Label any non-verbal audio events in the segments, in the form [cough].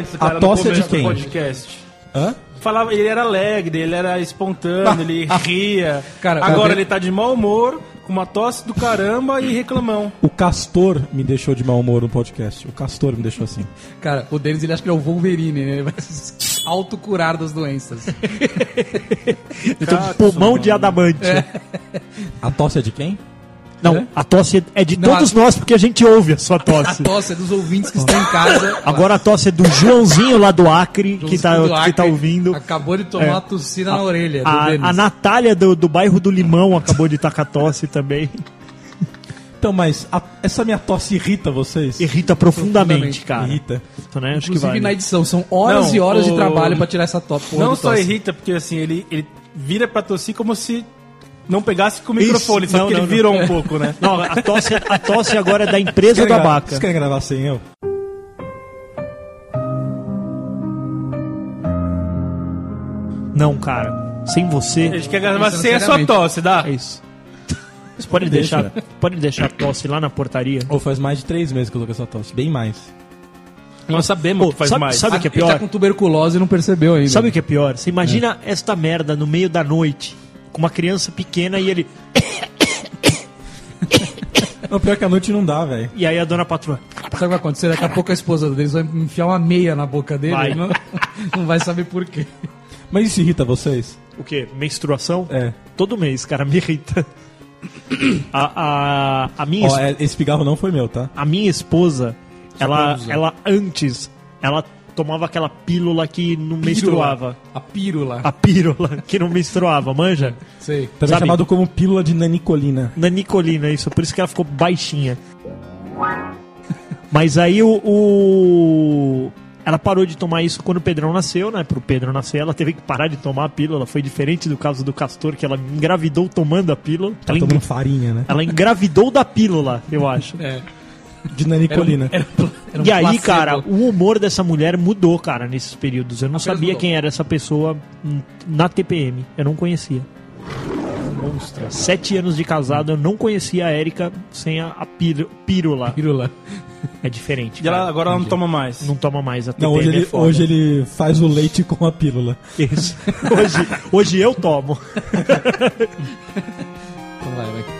antes, cara, no tosse é começo de quem? do podcast. Hã? Falava, ele era alegre, ele era espontâneo, ele ria. Cara, Agora cara, ele tá de mau humor, com uma tosse do caramba e reclamão. O Castor me deixou de mau humor no podcast. O Castor me deixou assim. Cara, o Denis ele acha que é o Wolverine, né? Ele vai se autocurar das doenças. [laughs] Então, pulmão de adamante. A tosse é de quem? Não, a tosse é de Não, todos a- nós, porque a gente ouve a sua [laughs] A tosse. tosse é dos ouvintes que estão em casa. Agora a tosse é do Joãozinho lá do Acre, que tá, do que tá Acre, ouvindo. Acabou de tomar É. uma tossida na orelha. A, a Natália do, do bairro do Limão acabou de estar com a tosse também. Então, mas a- essa minha tosse irrita vocês? Irrita profundamente, Profundamente. cara. Irrita. Então, né, acho que Inclusive vale. na edição, são horas Não, e horas de o- trabalho pra tirar essa top. não de só tosse. irrita, porque assim, ele, ele vira pra tossir como se não pegasse com o microfone, Isso, só não, que ele não, não. virou um pouco, né? Não, a tosse, a tosse agora é da empresa do gra- Abaca. Vocês querem gravar sem eu? Não, cara. Sem A você. gente quer gravar sem a sua tosse, dá? É isso. Você pode Deixa. deixar, pode deixar a tosse lá na portaria? Ou faz mais de três meses que eu tô com essa tosse. Bem mais. Nós sabemos Pô, que faz sabe- mais. sabe- o que é Ele pior? tá com tuberculose e não percebeu ainda. Sabe o que é pior? Você imagina esta merda no meio da noite, com uma criança pequena e ele. Não, pior que a noite não dá, velho. E aí a dona patroa. Sabe o que vai acontecer? Daqui a pouco a esposa dele vai enfiar uma meia na boca dele. Vai. Não, [laughs] não vai saber por quê. Mas isso irrita vocês? O quê? Menstruação? É. Todo mês, cara, me irrita. A, a, a, minha, Ó, es- é, esse pigarro não foi meu, tá? a minha esposa, ela, ela antes, ela tomava aquela pílula que não menstruava. A pílula. A pílula [laughs] que não menstruava, manja? Sei. Também Sabe- chamado como pílula de nanicolina. Na Nicolina, isso, por isso que ela ficou baixinha. Mas aí o, o- Ela parou de tomar isso quando o Pedrão nasceu, né? Pro Pedro nascer, ela teve que parar de tomar a pílula. Foi diferente do caso do Castor, que ela engravidou tomando a pílula. Tá Ela, tomando engra- farinha, né? ela engravidou da pílula, eu acho. É. De nanicolina. Era, um- era um e aí, cara, o humor dessa mulher mudou, cara, nesses períodos. Eu não Apenas sabia mudou. quem era essa pessoa na TPM. Eu não conhecia. Monstra. Sete anos de casado, eu não conhecia a Érica sem a, a píru- pílula. Pílula. É diferente. E ela, cara. agora ela não toma mais. Não toma mais a TPM. Não, hoje é ele, foda. hoje ele faz o leite com a pílula. Isso. [laughs] Hoje, hoje eu tomo. Então vai, vai.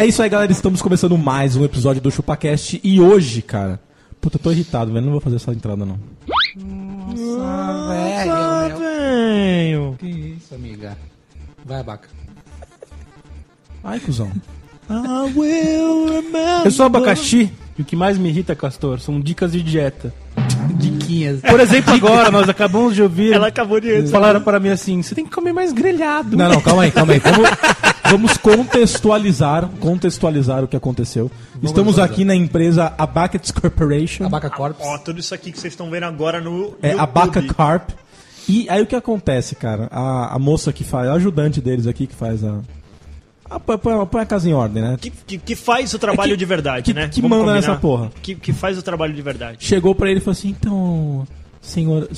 É isso aí, galera. Estamos começando mais um episódio do ChupaCast. E hoje, cara. Puta, eu tô irritado, velho. Não vou fazer essa entrada, não. Velho, Venho. Que isso, amiga. Vai, abaca. Ai, cuzão. I will remember. Eu sou abacaxi e o que mais me irrita, Castor, são dicas de dieta. Diquinhas. Por exemplo, agora nós acabamos de ouvir. Ela acabou de. Falaram para mim assim: você tem que comer mais grelhado. Não, não, calma aí, calma aí. Vamos, vamos contextualizar, contextualizar o que aconteceu. Estamos contextualizar. aqui na empresa Abacats Corporation. Abaca Corpus. Ó, tudo isso aqui que vocês estão vendo agora no. É YouTube. Abaca Carp. E aí o que acontece, cara? A, a moça que faz, a ajudante deles aqui que faz a. a põe, a casa em ordem, né? Que, que, que faz o trabalho É que- de verdade, que- né? que Vamos manda combinar? nessa porra. Que, que faz o trabalho de verdade. Chegou pra ele e falou assim: então, senhor.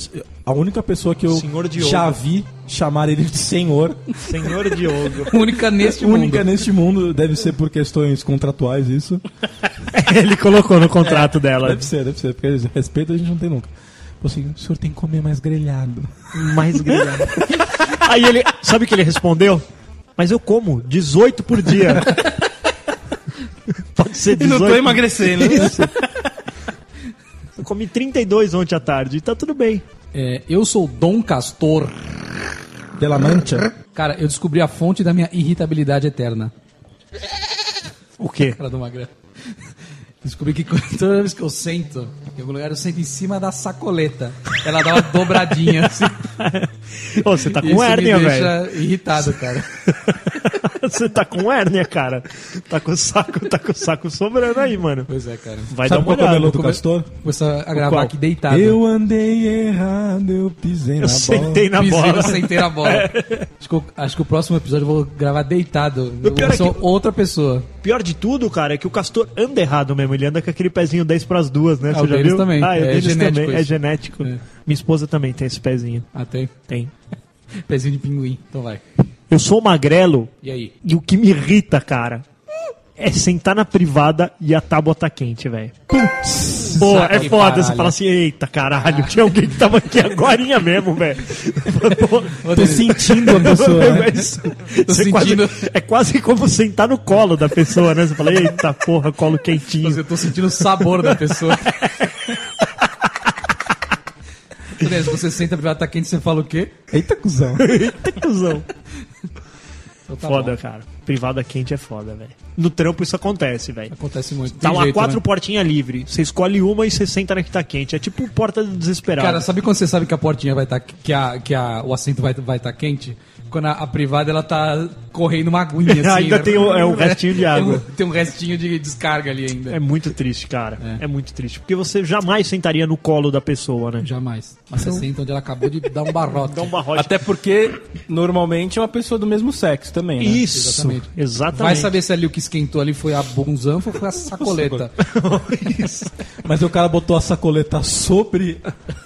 A única pessoa que eu Senhor Diogo. já vi chamar ele de senhor, Senhor Diogo. [laughs] Única neste única mundo. neste mundo, deve ser por questões contratuais isso. [laughs] Ele colocou no contrato dela. Deve ser, deve ser, porque respeito a gente não tem nunca. Assim: o senhor tem que comer mais grelhado. Mais grelhado. Aí ele. Sabe o que ele respondeu? Mas eu como 18 por dia. [laughs] Pode ser E 18. não tô emagrecendo. Eu comi 32 ontem à tarde. Tá tudo bem. É, eu sou Dom Castor. De la Mancha. Cara, eu descobri a fonte da minha irritabilidade eterna. O quê? Cara do Magrão. Descobri que toda vez que eu sento em algum lugar, eu sento em cima da sacoleta. Ela dá uma dobradinha assim. [laughs] Ô, você tá com isso hérnia, me velho. deixa irritado, cara. [laughs] Você tá com hérnia, cara. Tá com o saco, tá com o saco sobrando aí, mano. Pois é, cara. Vai Sabe dar uma é olhada. come- Castor? Começar a gravar aqui deitado. Eu andei errado, eu pisei na Eu bola. sentei na Pisei, bola. eu sentei na bola. [laughs] Acho, que, eu- acho que o próximo episódio eu vou gravar deitado. Eu pior vou é que- outra pessoa. Pior de tudo, cara, é que o Castor anda errado mesmo. Ele anda com aquele pezinho 10 pras duas, né? Ah, Você já viu? também. Ah, É deles genético também. É genético. É. Minha esposa também tem esse pezinho. Ah, tem? Tem. [laughs] Pezinho de pinguim. Então vai. Eu sou magrelo E aí? e o que me irrita, cara, é sentar na privada e a tábua tá quente, velho. Pô, Saca é foda. caralho. Você fala assim, eita, caralho, tinha alguém que tava aqui agorinha mesmo, velho. [laughs] Tô sentindo a pessoa, né? Você sentindo- quase- é quase como sentar no colo da pessoa, né? Você fala, eita porra, colo quentinho. Eu tô sentindo o sabor da pessoa. [laughs] Beleza, você senta privado tá quente, você fala o quê? Eita, cuzão. [laughs] Eita, cuzão. Então tá foda, bom. cara. Privada quente é foda, velho. No trampo isso acontece, velho. Acontece muito. Tá Tem lá jeito, quatro né? portinhas livres. Você escolhe uma e você senta na que tá quente. É tipo porta do desesperado. Cara, sabe quando você sabe que a portinha vai estar. que, a, que a, o assento vai estar vai tá quente? Quando a, a privada ela tá correndo uma aguinha [laughs] assim. Ainda né? tem o- é, um [laughs] restinho de Tem um- água. Tem um, restinho de descarga ali ainda. É muito triste, cara. É. É. muito triste. Porque você jamais sentaria no colo da pessoa, né? Jamais. Mas você senta onde ela acabou de dar um barrote. [laughs] Dá um barrote. Até porque, normalmente, é uma pessoa do mesmo sexo também, né? Isso. Exatamente. Exatamente. Vai saber se ali o que esquentou ali foi a bonzanfa ou foi a sacoleta. Isso. Mas o cara botou a sacoleta sobre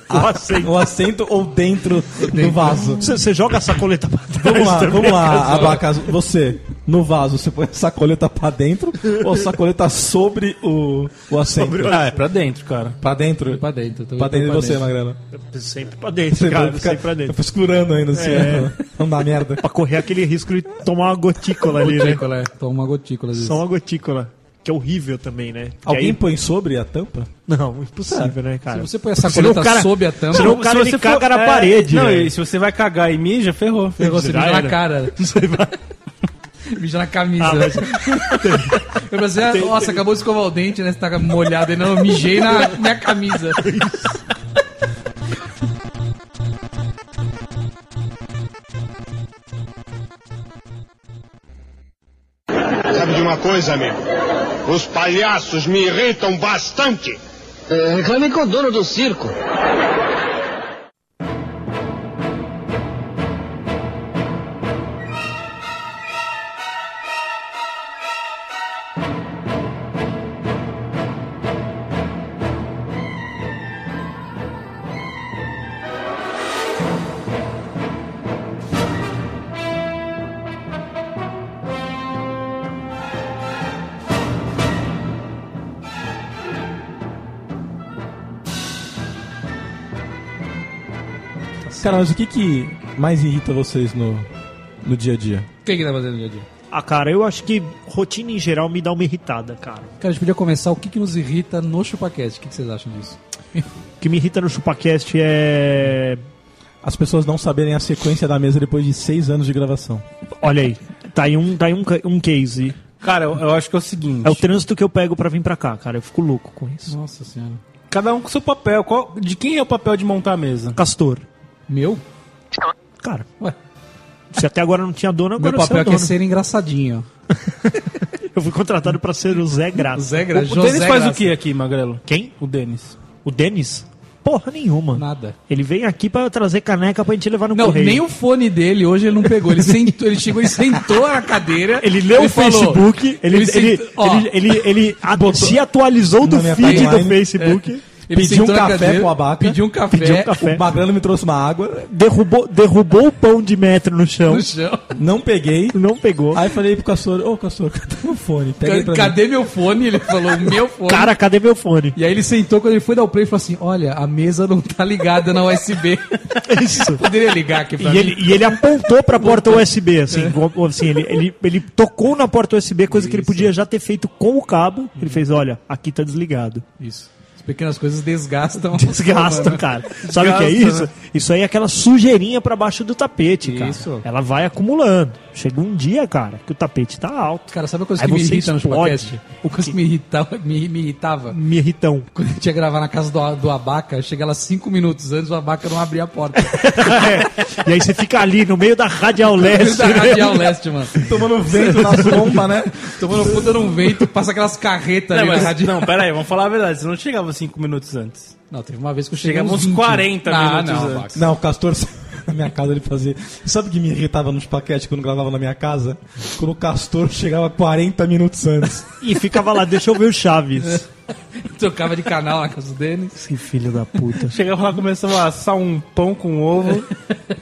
O assento. o assento ou dentro do vaso. Você, você joga a sacoleta pra trás Vamos lá, vamos lá, Abacas. Você, no vaso, você põe a sacoleta pra dentro ou a sacoleta sobre o, o assento? Ah, é pra dentro, cara. Pra dentro? pra dentro. tô- Pra dentro de você. Magrelo. Sempre pra dentro, cara. Sempre pra dentro. fica escurando ainda assim, É. né? [laughs] não dá merda. Pra correr aquele risco de tomar uma gotícula ali, né? Gotícula, é. Toma uma gotícula às vezes. Só uma gotícula. Que é horrível também, né? Que Alguém aí- põe sobre a tampa? Não, impossível, né, cara? Se você põe a Senão sacoleta o cara- sob a tampa, senão o cara ele caga na é, parede, Não, e se você vai cagar e mija, ferrou. pegou você mija na cara. [laughs] Você vai- [laughs] Mija na camisa. Ah, mas- [laughs] Eu pensei, ah, nossa, acabou de escovar o dente, né? Você tá molhado aí. Não, eu mijei na minha camisa. Sabe de uma coisa, amigo? Os palhaços me irritam bastante. É, reclame com o dono do circo. Cara, mas o que, que mais irrita vocês no, no dia a dia? O que que tá fazendo no dia a dia? Ah, cara, eu acho que rotina em geral me dá uma irritada, cara. Cara, a gente podia começar o que, que nos irrita no ChupaCast. O que, que vocês acham disso? O que me irrita no ChupaCast é. As pessoas não saberem a sequência da mesa depois de seis anos de gravação. Olha aí, tá aí um, tá aí um, ca- um case. Cara, eu, eu acho que é o seguinte. É o trânsito que eu pego pra vir pra cá, cara. Eu fico louco com isso. Nossa senhora. Cada um com seu papel. Qual- de quem é o papel de montar a mesa? Castor. Meu? Cara, Ué. se até agora não tinha dono, Meu agora você papel é aqui é dono. ser engraçadinho. [laughs] Eu fui contratado pra ser o Zé O Graça. Zé O, Gra... o José Denis faz Graça. o que aqui, Magrelo? Quem? O Denis. O Denis? Porra nenhuma. Nada. Ele vem aqui pra trazer caneca pra gente levar no Não, correio. nem o fone dele hoje ele não pegou. Ele, sentou, ele chegou e sentou na cadeira. Ele leu o falou- Facebook, ele, ele, sentou- ó, ele, ele, ele a- se atualizou do feed do timeline. Facebook, ele pediu um café cadeira, pro Abaca. Pediu um café, Pediu um café. O Magrano me trouxe uma água, derrubou, derrubou o pão de metro no chão, no chão. não peguei. não pegou. Aí falei pro Castor, ô Castor, cadê o fone? Pega pra mim. Cadê meu fone? Ele falou, meu fone. Cara, cadê meu fone? E aí ele sentou, quando ele foi dar o play, ele falou assim, olha, a mesa não tá ligada na USB. [laughs] Isso. Poderia ligar aqui pra E mim? ele, e ele apontou pra porta USB, assim, como- assim ele, ele, ele tocou na porta USB, coisa que ele podia já ter feito com o cabo. Ele fez, olha, aqui tá desligado. Isso. Pequenas coisas desgastam. [laughs] a Desgasta, forma, né? cara. Sabe o que é isso? Isso aí é aquela sujeirinha pra baixo do tapete, cara. Isso. Ela vai acumulando. Chega um dia, cara, que o tapete tá alto. Cara, sabe a coisa Aí que me irrita no explode. podcast? O coisa que me irritava, me, me irritava Me irritão. quando a gente ia gravar na casa do, do Abaca, chega lá cinco minutos antes, o Abaca não abria a porta. [laughs] E aí você fica ali no meio da Radial Leste. da né? Radial Leste, mano. Tomando vento nas bombas, né? Tomando puta num vento, passa aquelas carretas Não, ali mas, na Radial. não, pera aí, vamos falar a verdade. Você não chegava cinco minutos antes. Não, teve uma vez que eu cheguei Chegamos uns 20. 40 Ah, minutos não, antes. Abaca. Não, o Castor na minha casa ele fazia. Sabe o que me irritava nos paquetes quando gravava na minha casa? Quando o Castor chegava 40 minutos antes. E ficava lá, deixa eu ver o Chaves. [laughs] Trocava de canal na casa dele. Esse filho da puta. Chegava lá, começava a assar um pão com ovo.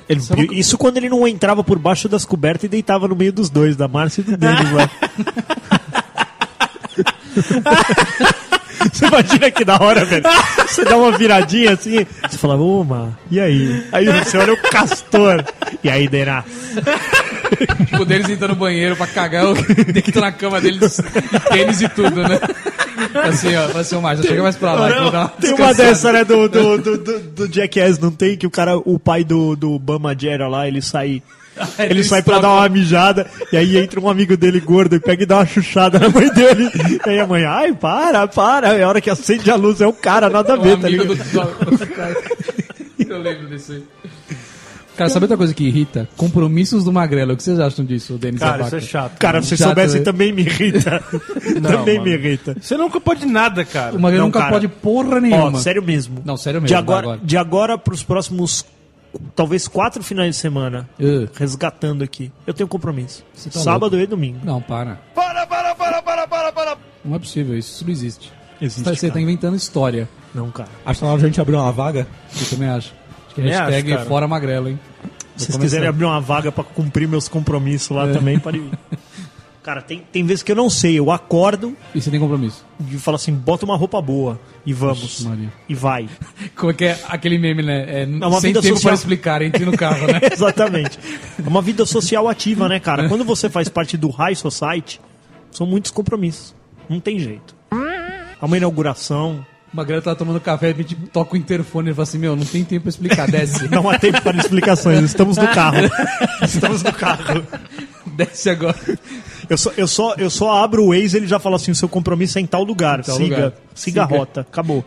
Ele- isso quando ele não entrava por baixo das cobertas e deitava no meio dos dois, da Márcia e do Denis lá. [laughs] Você imagina que da hora, velho. Você dá uma viradinha assim, você fala, ô, Mar, e aí? Aí você olha o castor. E aí, Dená? Tipo, o Denis entra no banheiro pra cagar, eu deito na cama dele, de tênis e tudo, né? Assim, ó, assim, ô Márcio, chega mais pra lá. dar Tem uma dessa, né, do, do, do, do, Jackass, não tem? Que o cara, o pai do, do Bama Gera lá, ele sai. Ele Eles sai pra dar uma mijada, e aí entra um amigo dele gordo e pega e dá uma chuchada na mãe dele. E aí a mãe, ai, para, para. É a hora que acende a luz, é o cara, nada a O ver, tá amigo ligado? do. Eu lembro disso aí. Cara, sabe outra coisa que irrita? Compromissos do Magrelo. O que vocês acham disso, Denis Cara, Abaca? isso é chato. Cara, se vocês Chato, soubessem, né? também me irrita. [laughs] também mano. me irrita. Você nunca pode nada, cara. O Magrelo Não, nunca cara. pode porra Ó, nenhuma. sério mesmo. Não, sério mesmo, De agora, agora. de agora pros próximos, talvez quatro finais de semana, Uh, resgatando aqui, eu tenho compromisso. tá Sábado e domingo. não, para. Para, para, para, para, para, para. Não é possível, isso não existe. Existe, Você tá- Você cara. tá inventando história. Não, cara. Acho que na hora de a gente abrir uma vaga. Eu também acho. Acho que Também hashtag acho, cara. fora Magrelo, hein? Se vocês quiserem abrir uma vaga pra cumprir meus compromissos lá também, pode vir. [laughs] Cara, tem, tem vezes que eu não sei. Eu acordo E você tem compromisso? e falo assim, bota uma roupa boa e vamos. Ixi. E vai. [laughs] Como é que é aquele meme, né? É, uma sem vida tempo social. para explicar, entre no carro, [laughs] né? Exatamente. É uma vida social ativa, né, cara? [laughs] Quando você faz parte do High Society, são muitos compromissos. Não tem jeito. É uma inauguração, O Magrelo tá tomando café, a gente toca o interfone e fala assim, meu, não tem tempo pra explicar, desce. [laughs] não há tempo para explicações. Estamos no carro. [laughs] Estamos no carro. desce agora. Eu só, eu, só, eu só abro o Waze e ele já fala assim: o seu compromisso é em tal lugar. tal siga, lugar. siga a Siga. rota. Acabou.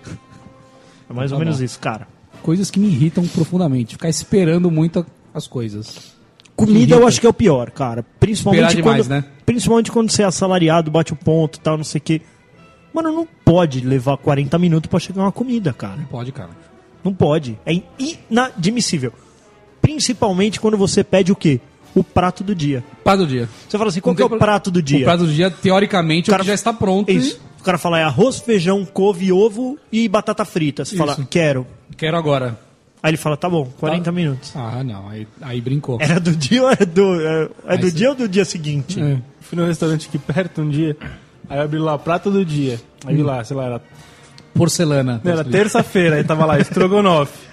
É mais ou Tá menos bom. isso, cara. Coisas que me irritam profundamente. Ficar esperando muito as coisas. Comida eu acho que é o pior, cara. Principalmente Esperar demais, quando, né? Principalmente quando você é assalariado, bate o ponto tal, não sei o quê. Mano, não pode levar 40 minutos pra chegar uma comida, cara. Pode, cara. Não pode. É inadmissível. Principalmente quando você pede o quê? O prato do dia. Prato do dia. Você fala assim, qual Não que é o prato do dia? O prato do dia, teoricamente, O o cara- que já está pronto. Isso. O cara fala é arroz, feijão, couve, ovo e batata frita. Você fala, Isso. quero. e Quero agora. Aí ele fala, tá bom, 40 minutos. Ah, não. Aí, aí brincou. Era do dia ou é do, é, é do dia ou do dia seguinte? É. Fui num restaurante aqui perto um dia. Aí eu abri lá o prato do dia. Aí vi lá, sei lá, era, Porcelana. era terça-feira, aí tava lá, estrogonofe.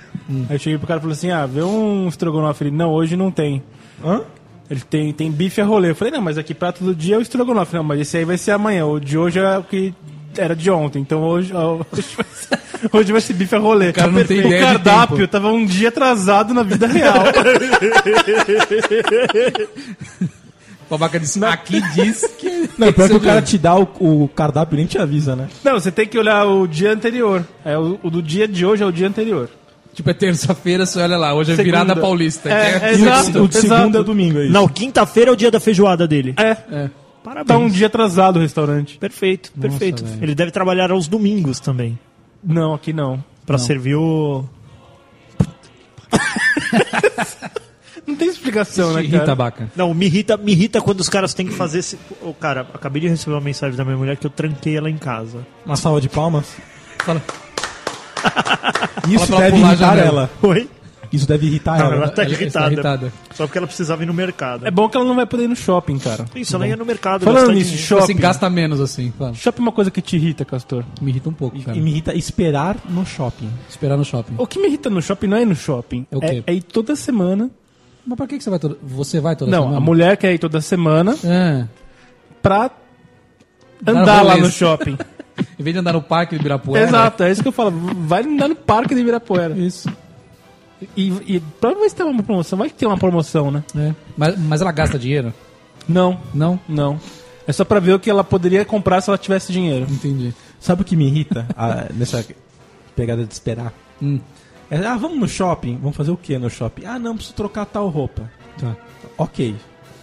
Aí eu cheguei pro cara e falei assim: ah, vê um estrogonofe. Ele, não, hoje não tem. Hã? Ele tem, tem bife a rolê. Eu falei, não, mas aqui prato do dia é o estrogonofe. Não, mas esse aí vai ser amanhã. O de hoje é o que era de ontem. Então hoje, ó, [laughs] hoje, vai, ser, hoje vai ser bife a rolê. cara não tem o cardápio tempo. tava um dia atrasado na vida real. [laughs] O babaca disse, aqui diz [laughs] que... Não, pior que o cara te dá o, o cardápio e nem te avisa, né? não, você tem que olhar o dia anterior. É, o, o do dia de hoje é o dia anterior. Tipo, é terça-feira, você olha lá, hoje é Segunda. virada paulista. É, é o de- Exato, o de exato. segunda é domingo, é isso. Não, quinta-feira é o dia da feijoada dele. É, É. Parabéns. tá um dia atrasado o restaurante. Perfeito, perfeito. velho. Ele deve trabalhar aos domingos também. Não, aqui não. Pra servir o. [laughs] Não tem explicação, né, Irrita, cara? baca. Não, me irrita, me irrita quando os caras têm que fazer. Esse... Ô, cara, acabei de receber uma mensagem da minha mulher que eu tranquei ela em casa. Uma salva de palmas. Fala. [laughs] Isso pra ela deve irritar ela. Oi? Isso deve irritar Não, ela. ela tá Ela irritada. irritada. Só porque ela precisava ir no mercado. É bom que ela não vai poder ir no shopping, cara. Isso, ela ia no mercado. Falando nisso. Tipo assim, shopping. gasta menos assim. Fala. Shopping é uma coisa que te irrita, Castor. Me irrita um pouco, cara. E me irrita esperar no shopping. Esperar no shopping. O que me irrita no shopping não é ir no shopping. É o quê? É, é ir toda semana. Mas pra que que você vai toda... Você vai toda não, semana? a mulher quer ir toda semana É. pra Dar andar lá rolês. no shopping. [laughs] Em vez de andar no parque de Ibirapuera. Exato, é isso que eu falo. Vai andar no parque de Ibirapuera. Isso. E, e provavelmente tem uma promoção. Vai que tem uma promoção, né? É. Mas, mas ela gasta dinheiro? Não, Não? não. É só pra ver o que ela poderia comprar se ela tivesse dinheiro. Entendi. Sabe o que me irrita ah, nessa pegada de esperar? Hum. É, ah, vamos no shopping? Vamos fazer o que no shopping? Ah, não, preciso trocar tal roupa. Tá. Ok.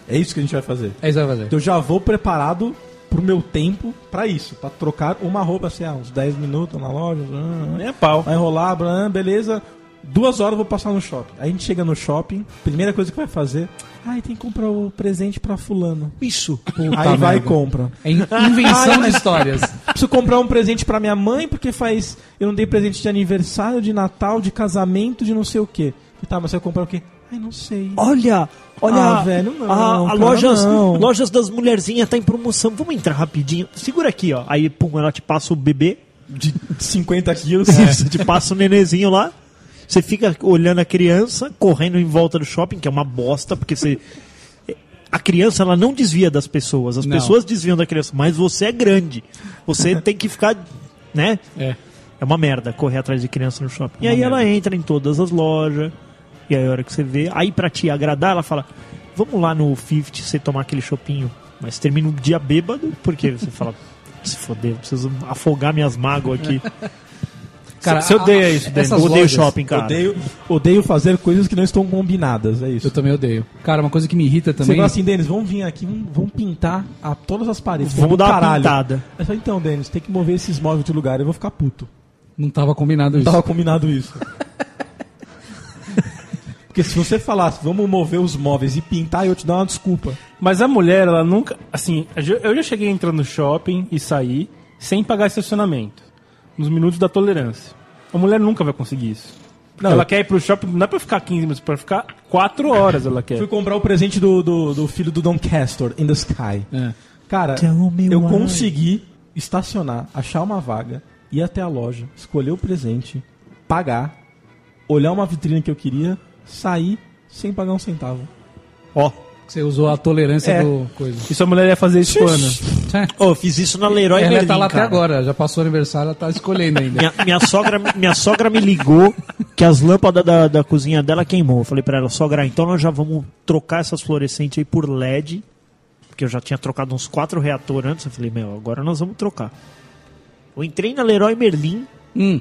É isso que a gente vai fazer. É isso que vai fazer. Então eu já vou preparado pro meu tempo pra isso. Pra trocar uma roupa, assim, ah, uns 10 minutos na loja. ah, É pau. Vai rolar, ah, beleza. Duas horas eu vou passar no shopping. Aí a gente chega no shopping, primeira coisa que vai fazer. Ai, tem que comprar o presente pra fulano. Isso. Aí vai e merda. compra. É in- invenção de histórias. [laughs] Preciso comprar um presente pra minha mãe, porque faz. Eu não dei presente de aniversário, de Natal, de casamento, de não sei o quê. E tá, mas você vai comprar o quê? Ai, não sei. Olha, olha, Ah, velho, não, a, a cara, lojas, não. [laughs] lojas das mulherzinhas tá em promoção. Vamos entrar rapidinho. Segura aqui, ó. Aí, pum, ela te passa o bebê, De 50 [laughs] quilos. Isso, te passa o nenenzinho lá. Você fica olhando a criança correndo em volta do shopping, que é uma bosta, porque você a criança ela não desvia das pessoas, as Não. pessoas desviam da criança, mas você é grande. Você [laughs] tem que ficar, né? É. É uma merda correr atrás de criança no shopping. E aí ela entra em todas as lojas. E aí a hora que você vê, aí pra te agradar, ela fala: "Vamos lá no 50 você tomar aquele chopinho". Mas termina o dia bêbado, porque você fala: "Se foder, preciso afogar minhas mágoas aqui". [laughs] Cara, Você odeia isso, Denis? essas Eu odeio lojas- shopping, cara. Odeio, odeio fazer coisas que não estão combinadas, é isso. Eu também odeio. Cara, uma coisa que me irrita Você também. fala assim, Denis, vamos vir aqui, vamos, vamos pintar a todas as paredes. Vamos dar uma caralho. pintada. Eu falo, então, Denis, tem que mover esses móveis de lugar, eu vou ficar puto. Não tava combinado Não isso. tava combinado isso. [laughs] Porque se você falasse, vamos mover os móveis e pintar, eu te dar uma desculpa. Mas a mulher, ela nunca. Assim, eu já cheguei entrando no shopping e sair sem pagar estacionamento. Nos minutos da tolerância. A mulher nunca vai conseguir isso. Não, ela eu- quer ir pro shopping, não é pra ficar 15 minutos, é pra ficar 4 horas ela quer. Fui comprar o presente do, do, do filho do Don Castor, In the Sky. É. Cara, eu why. consegui estacionar, achar uma vaga, ir até a loja, escolher o presente, pagar, olhar uma vitrine que eu queria, sair sem pagar um centavo. Ó, Você usou a tolerância É. do coisa. E sua mulher ia fazer isso quando? Ô, eu fiz isso na Leroy ela Merlin, tá lá até cara. agora, já passou o aniversário, ela tá escolhendo ainda. Minha, minha sogra, minha sogra me ligou que as lâmpadas da, da cozinha dela queimou. Eu falei pra ela, sogra, então nós já vamos trocar essas fluorescentes aí por LED. Porque eu já tinha trocado uns quatro reatores antes. Eu falei, meu, agora nós vamos trocar. Eu entrei na Leroy Merlin, Hum,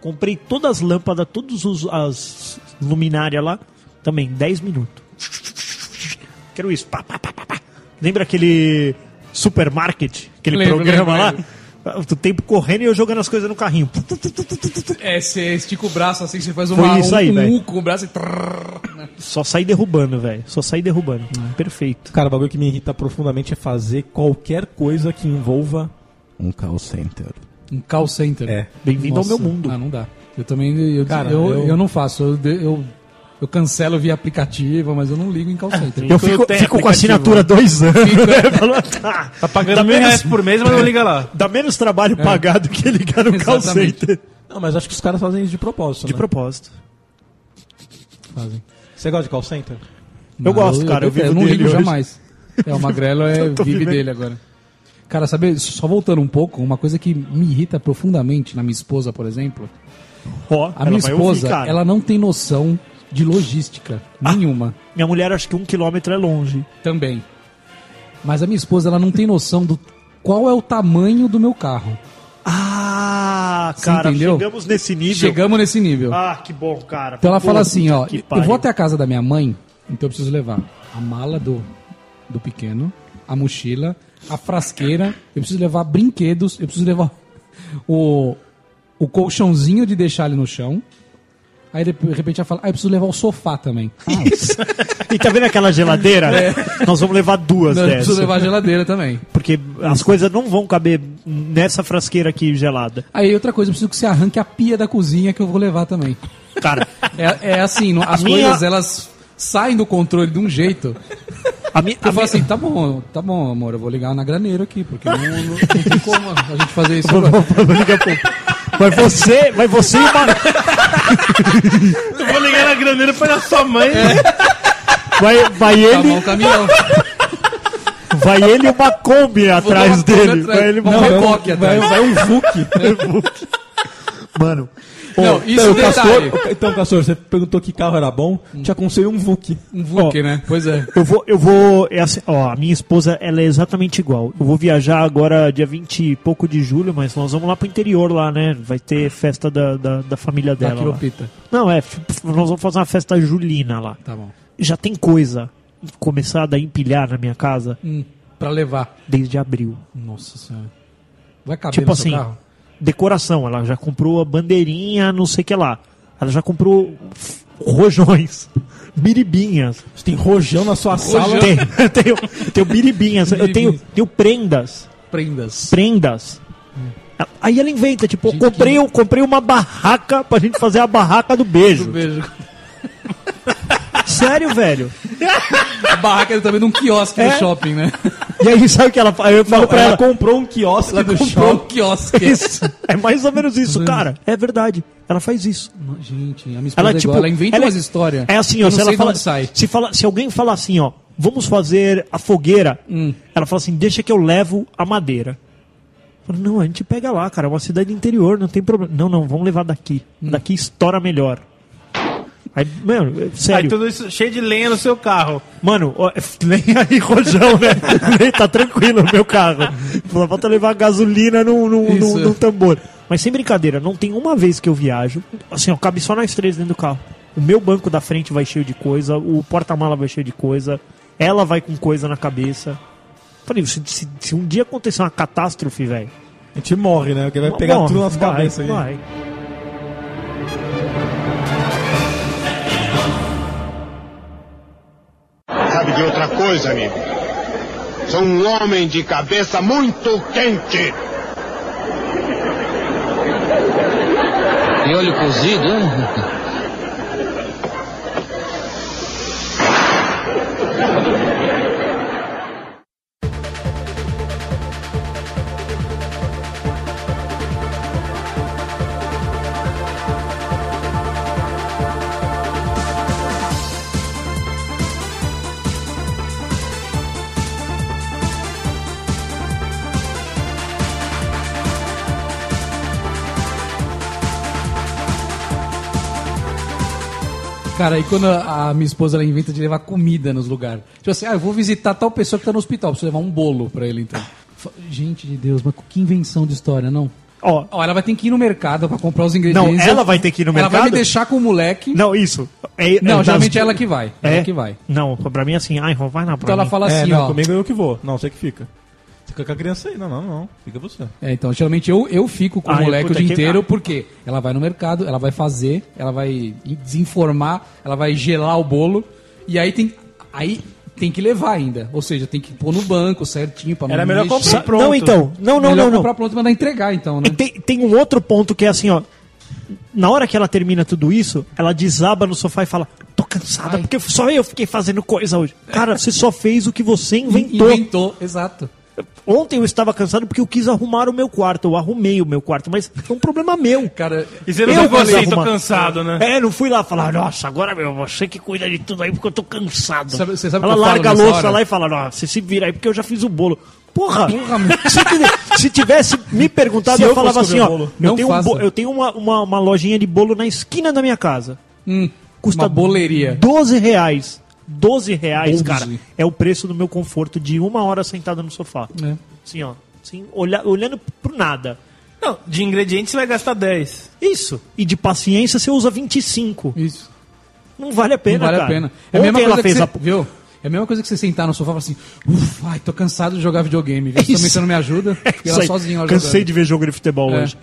comprei todas as lâmpadas, todas os- as luminárias lá. Também, 10 minutos. Quero isso. Pá, pá, pá, pá, pá. Lembra aquele supermarket? Aquele Lembro, programa lembro, lá? O tempo correndo e eu jogando as coisas no carrinho. é, você estica o braço assim, você faz Foi uma, isso um, aí, um. U com o braço e... né? Só sair derrubando, velho. Só sair derrubando. Perfeito. Cara, o bagulho que me irrita profundamente é fazer qualquer coisa que envolva um call center. Um call center. É. Bem-vindo ao meu mundo. Ah, não dá. Eu também, eu, Cara, eu, eu- eu... não faço, eu, eu, eu cancelo via aplicativo, mas eu não ligo em call center. Eu fico, tem fico com a assinatura dois anos. né? Falou, tá, Tá pagando mil menos- reais por mês, mas não liga lá. [laughs] Dá menos trabalho pagar do que ligar no call Exatamente. center. Não, mas acho que os caras fazem isso de propósito, De né? propósito. Fazem. Você gosta de call center? Eu gosto, cara, eu vivo não dele ligo hoje. jamais. É, o Magrelo é, [laughs] vive vivendo. dele agora. Cara, sabe, só voltando um pouco, uma coisa que me irrita profundamente na minha esposa, por exemplo. Ó, A minha esposa, ouvir, ela não tem noção de logística nenhuma. Minha mulher acha que um quilômetro é longe. Também. Mas a minha esposa, ela não tem noção do qual é o tamanho do meu carro. Ah, cara, chegamos nesse nível. Chegamos nesse nível. Ah, que bom, cara. Então ela Pô, fala assim, ó, eu vou até a casa da minha mãe, então eu preciso levar a mala do, do pequeno, a mochila, a frasqueira, eu preciso levar brinquedos, eu preciso levar [laughs] o, o colchãozinho de deixar ele no chão. Aí de repente ela fala, ah, eu preciso levar o sofá também. [laughs] Ah, E tá vendo aquela geladeira? Nós vamos levar duas não, eu dessas. preciso levar a geladeira também. Porque as coisas não vão caber nessa frasqueira aqui gelada. Aí outra coisa, eu preciso que você arranque a pia da cozinha que eu vou levar também. Cara, [laughs] É, é assim, as minha- coisas elas saem do controle de um jeito. a minha, Eu a falo minha- assim, tá bom, tá bom, amor, eu vou ligar na graneira aqui, porque não, não, não tem como a gente fazer isso [laughs] agora. Vou ligar pro- Vai você, vai você e uma, Eu vou ligar na graneira pra sua mãe. vai, vai Chamar ele, um caminhão. vai ele e uma Kombi atrás uma dele. atrás. Vai ele e uma Não, vai, um, vai, atrás. vai um VUC. Mano, Não, isso Então, detalhe. Castor, então, Castor, você perguntou que carro era bom. Te aconselho um VUC. Um VUC, Ó. né? Pois é. eu vou, eu vou, é assim, ó, a minha esposa, ela é exatamente igual. Eu vou viajar agora dia 20 e pouco de julho, mas nós vamos lá pro interior lá, né? Vai ter festa da, da, da família Da dela. lá. quiropita. Não, é, nós vamos fazer uma festa julina lá. Tá bom. Já tem coisa começada a empilhar na minha casa Hum, pra levar. desde abril. Nossa senhora. Vai caber Tipo no seu assim, carro? Decoração, ela já comprou a bandeirinha, não sei o que lá. Ela já comprou rojões, [laughs] biribinhas. Você tem rojão na sua sala. Tem, eu [laughs] tenho, tenho biribinhas, eu tenho, tenho prendas, Prendas. prendas. Aí ela inventa, tipo, Gente, comprei, eu comprei uma barraca pra gente fazer a barraca do beijo. Um beijo. Sério, velho. A barraca é também num quiosque É? no shopping, né? E aí sabe o que ela faz? Eu falo pra ela ela, comprou um quiosque Ela do comprou um shopping. quiosque. isso. É mais ou menos isso, cara. É verdade. Ela faz isso. Gente, a minha esposa Ela, é tipo, igual. Ela inventa ela é- umas histórias. É assim, ó, não se ela fala, se fala, se alguém falar assim, ó, vamos fazer a fogueira, Hum. ela fala assim, deixa que eu levo a madeira. Eu falo, não, a gente pega lá, cara, é uma cidade interior, não tem problema. Não, não, vamos levar daqui. Hum. Daqui estoura melhor. Aí, mano, é- Aí sério, tudo isso cheio de lenha no seu carro. mano, ó, [laughs] nem aí rojão, né? [laughs] tá tranquilo no meu carro. Só falta levar gasolina num, num, num, Isso. num tambor. Mas sem brincadeira, não tem uma vez que eu viajo, assim, ó, cabe só nós três dentro do carro. O meu banco da frente vai cheio de coisa, o porta-mala vai cheio de coisa, ela vai com coisa na cabeça. Falei, se, se- se um dia acontecer uma catástrofe, velho. A gente morre, né? Porque vai pegar morre, tudo nas vai, cabeças aí. Vai. Sabe de outra coisa, amigo? Sou um homem de cabeça muito quente. E olho cozido, hein? Cara, e quando a, minha esposa ela inventa de levar comida nos lugares. Tipo assim, ah, eu vou visitar tal pessoa que tá no hospital, preciso levar um bolo pra ele então. Gente de Deus, mas que invenção de história, não? Ó, Ó, ela vai ter que ir no mercado pra comprar os ingredientes. Não, ela vai ter que ir no Ela vai mercado? me deixar com o moleque. não, isso. É, Não, é, geralmente das- é ela que vai. É? Ela que vai. Não, pra mim é assim, ai, vai na Então ela fala É, assim, não, ó. comigo eu que vou. Não, você que fica. Fica com a criança aí. Não, não, não. Fica você. É, então, geralmente eu, eu fico com Ah, o moleque o puta, dia que- inteiro, ah. porque ela vai no mercado, ela vai fazer, ela vai desinformar, ela vai gelar o bolo, e aí tem. Aí tem que levar ainda. Ou seja, tem que pôr no banco certinho pra não Era melhor mexer. comprar pronto. Não, então. Não, não, Melhor não, não. comprar pronto e mandar entregar, então, né? E tem, tem um outro ponto que é assim, ó. Na hora que ela termina tudo isso, ela desaba no sofá e fala: Tô cansada, Ai. porque só eu fiquei fazendo coisa hoje. Cara, você só fez o que você [laughs] inventou. Inventou, exato. Ontem eu estava cansado porque eu quis arrumar o meu quarto. Eu arrumei o meu quarto, mas foi um problema meu. Cara, E você não Eu foi quis assim, tô arrumar. cansado, né? É, não fui lá falar, nossa, agora meu, você que cuida de tudo aí porque eu tô cansado. Sabe- você sabe o ela que eu falo larga a louça hora? lá e fala, nossa, você se vira aí porque eu já fiz o bolo. Porra! Porra, se, se tivesse me perguntado, Se eu, eu falava assim, ó, bolo, eu não tenho, um eu tenho uma, uma, uma lojinha de bolo na esquina da minha casa. hum, Custa uma boleria. 12 reais. 12 reais, 12. cara. É o preço do meu conforto de uma hora sentada no sofá. É. Assim, ó. Assim, olha, olhando pro nada. Não, de ingredientes você vai gastar 10. Isso. E de paciência você usa 25. Isso. Não vale a pena, não vale cara. a pena. É a Ontem mesma ela coisa fez que a... você, viu? É a mesma coisa que você sentar no sofá e falar assim, uff, ai, tô cansado de jogar videogame, viu? É Também isso. você não me ajuda, [laughs] É sozinha lá Cansei jogando. de ver jogo de futebol É. hoje.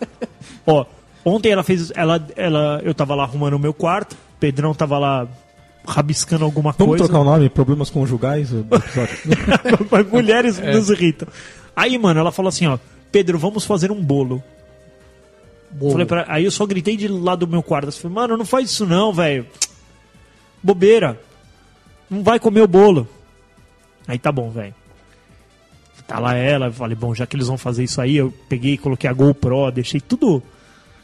[laughs] Ó, ontem ela fez. Ela, ela, eu tava lá arrumando o meu quarto, Pedrão tava lá rabiscando alguma Vamos coisa. trocar o nome? Problemas conjugais? [laughs] mulheres É. nos irritam. Aí, mano, ela falou assim, ó, Pedro, vamos fazer um bolo. Bolo. Falei pra- aí eu só gritei de lá do meu quarto. Eu falei, mano, não faz isso não, velho. Bobeira. Não vai comer o bolo. Aí tá bom, velho. Tá lá ela, eu falei, bom, já que eles vão fazer isso aí, eu peguei, coloquei a GoPro, deixei tudo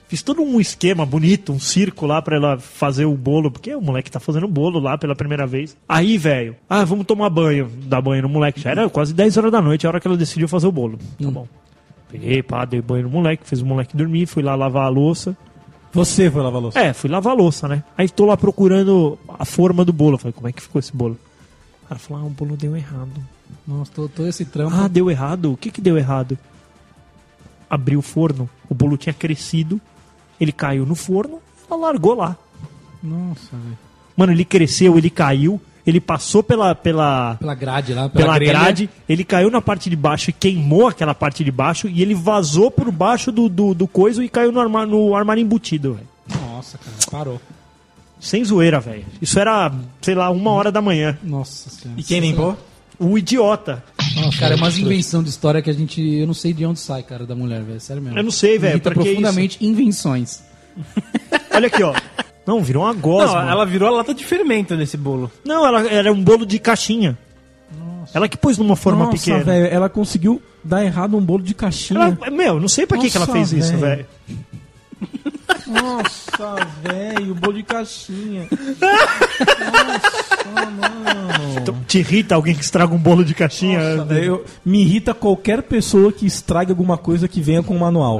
Fiz todo um esquema bonito, um circo lá pra ela fazer o bolo, porque o moleque tá fazendo bolo lá pela primeira vez. Aí, velho, ah, vamos tomar banho, dar banho no moleque. Já era quase 10 horas da noite, a hora que ela decidiu fazer o bolo. Tá bom. Peguei, pá, dei banho no moleque, fiz o moleque dormir, fui lá lavar a louça. Você foi lavar a louça. É, fui lavar a louça, né? Aí tô lá procurando a forma do bolo. Falei, como é que ficou esse bolo? O cara falou, ah, o bolo deu errado. Nossa, todo, todo esse trampo. Ah, deu errado? O que que deu errado? Abriu o forno, o bolo tinha crescido, ele caiu no forno, ela largou lá. Nossa, velho. Mano, ele cresceu, ele caiu, ele passou pela, pela, Pela grade lá, pela, pela grade, ele caiu na parte de baixo e queimou aquela parte de baixo e ele vazou por baixo do, do, do coiso e caiu no armário, no armário embutido, velho. Nossa, cara, parou. Sem zoeira, velho. Isso era, sei lá, uma hora da manhã. Nossa senhora. E quem limpou? O idiota. Nossa, cara, é umas invenção de história que a gente. Eu não sei de onde sai, cara, da mulher, velho. Sério mesmo. Eu não sei, velho. irrita que profundamente invenções. isso? [laughs] Olha aqui, ó. Não, virou uma Não, gosma. Não, ela virou a lata de fermento nesse bolo. ela era um bolo de caixinha. Ela que pôs numa forma Nossa, pequena. velho, ela conseguiu dar errado um bolo de caixinha. Ela- meu, não sei pra que, que ela Nossa, fez isso, velho. Nossa, velho, bolo de caixinha. Então, te irrita alguém que estraga um bolo de caixinha? Nossa, eu- me irrita qualquer pessoa que estrague alguma coisa que venha com manual.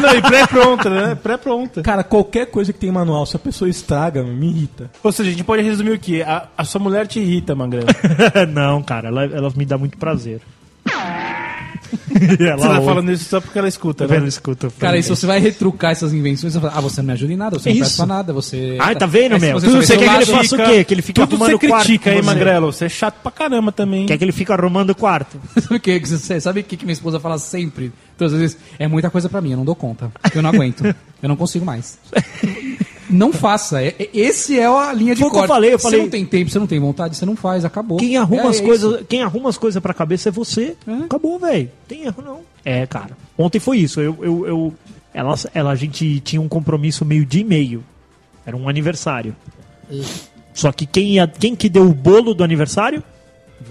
Não, e pré-pronta, né? Pré-pronta. Cara, qualquer coisa que tem manual, se a pessoa estraga, me irrita. Ou seja, a gente pode resumir o quê? A, a sua mulher te irrita, Magrelo. [laughs] não, cara, ela, ela me dá muito prazer. [laughs] [laughs] Você ela tá ouve. falando isso só porque ela escuta, vendo? né? Escuta. Cara, e se você vai retrucar essas invenções, você fala, ah, você não me ajuda em nada, você não presta pra nada, você. Ai, tá vendo, meu? Você, Tudo você quer que ele faça o quê? Que ele fica arrumando você o quarto critica aí, você. Magrelo. Você é chato pra caramba também. Quer que ele fique arrumando o quarto. [laughs] Sabe o que? Você sabe o que que minha esposa fala sempre? Todas as vezes, é muita coisa pra mim, eu não dou conta. Eu não aguento. [laughs] eu não consigo mais. Não faça. É- é- esse é a linha de Foi o que eu corte. falei, eu Você falei- não tem tempo, você não tem vontade, você não faz, acabou. Quem arruma É, as é coisas, quem arruma as coisas pra cabeça é você. É. Acabou, velho. Tem erro não. É, cara. Ontem foi isso. Eu, eu, eu- ela, ela, a gente tinha um compromisso meio dia e meio. Era um aniversário. Só que quem, ia, quem que deu o bolo do aniversário?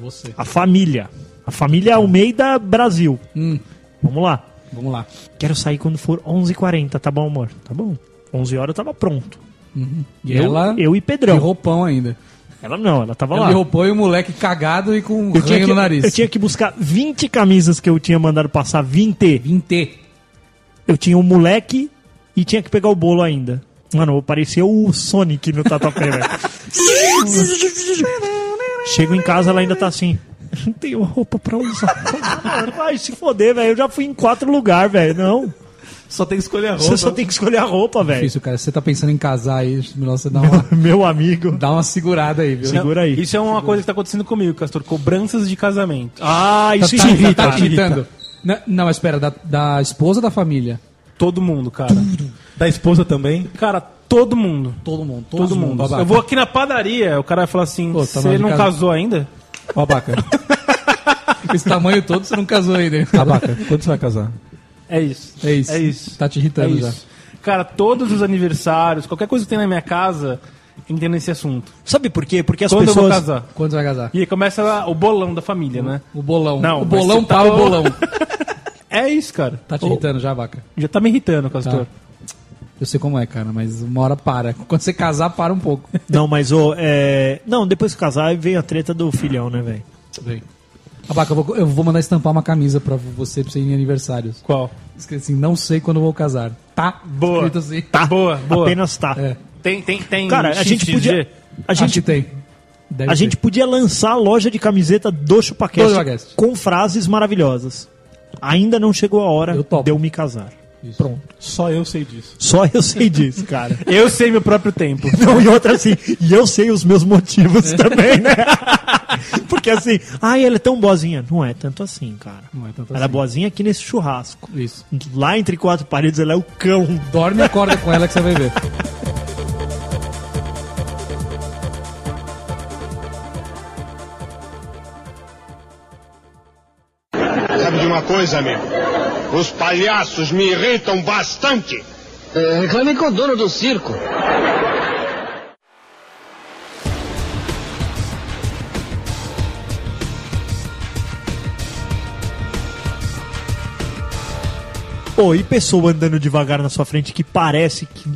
Você. A família. A família Almeida Brasil. Hum, Vamos lá. vamos lá. Quero sair quando for 11h40, tá bom, amor? Tá bom. 11 horas eu tava pronto. E eu, ela eu e de Pedrão. roupão ainda. Ela não, ela tava Ela lá. de roupão e o moleque cagado e com Eu tinha, ranho que, no nariz. eu tinha que buscar 20 camisas que eu tinha mandado passar, 20. Vinte. Eu tinha um moleque e tinha que pegar o bolo ainda. Mano, parecia o Sonic no Tatuapé, velho. Chego em casa, ela ainda tá assim. Não tenho roupa pra usar. Vai se foder, velho. Eu já fui em quatro lugares, velho. Não. Só tem que escolher a roupa. Você só tem que escolher a roupa, velho. Difícil, cara. Se você tá pensando em casar aí, melhor você dar uma, [laughs] Meu amigo. dar uma segurada aí, viu? Segura aí. Isso é uma coisa que tá acontecendo comigo, Castor. Cobranças de casamento. Ah, isso tá, irrita. tá, tá te irrita. irritando. Não, não, mas espera, da, da esposa ou da família? Todo mundo, cara. Da esposa também. Cara, todo mundo. Todo mundo. Todo mundo. babaca. Eu vou aqui na padaria, o cara vai falar assim: tá você não casar." casou ainda? Ó, Abaca. [laughs] Esse tamanho todo você não casou ainda. Abaca, quando você vai casar? É isso. É isso. É isso. Tá te É irritando já. isso. Cara, todos os aniversários, qualquer coisa que tem na minha casa, entendo esse assunto. Sabe por quê? Porque as Quando eu vou pessoas. casar? Quando você vai casar? E aí começa o bolão da família, né? O bolão. Não, o bolão tá- para o bolão. [laughs] É isso, cara. Tá te irritando já, vaca? Já tá me irritando, Castor. Tá. Eu sei como é, cara, mas uma hora para. [laughs] Quando você casar, para um pouco. Não, mas o. É... Não, depois que casar, veio a treta do filhão, né, velho? Abaca, eu vou, eu vou mandar estampar uma camisa pra você pra você ir em aniversários. Qual? Escrito assim, não sei quando vou casar. Tá? Boa. Escrito assim. Tá. Boa, boa. Apenas tá. É. Tem, tem, tem. Cara, a gente XXG? podia. A Acho gente, que tem. Deve a gente ter. podia lançar a loja de camiseta do ChupaCast Do ChupaCast. com frases maravilhosas. Ainda não chegou a hora de eu me casar. Pronto. Só eu sei disso. Só eu sei disso, [laughs] cara. Eu sei meu próprio tempo. Não, e outra assim, e eu sei os meus motivos também, né? [laughs] Porque assim, ai, ela é tão boazinha. Não é tanto assim, cara. Não é tanto ela é assim. boazinha aqui nesse churrasco. Isso. Lá entre quatro paredes, ela é o cão. Dorme e acorda com ela que você vai ver. Sabe de uma coisa, amigo? Os palhaços me irritam bastante. É, reclame com o dono do circo. Pô, e pessoa andando devagar na sua frente que parece que.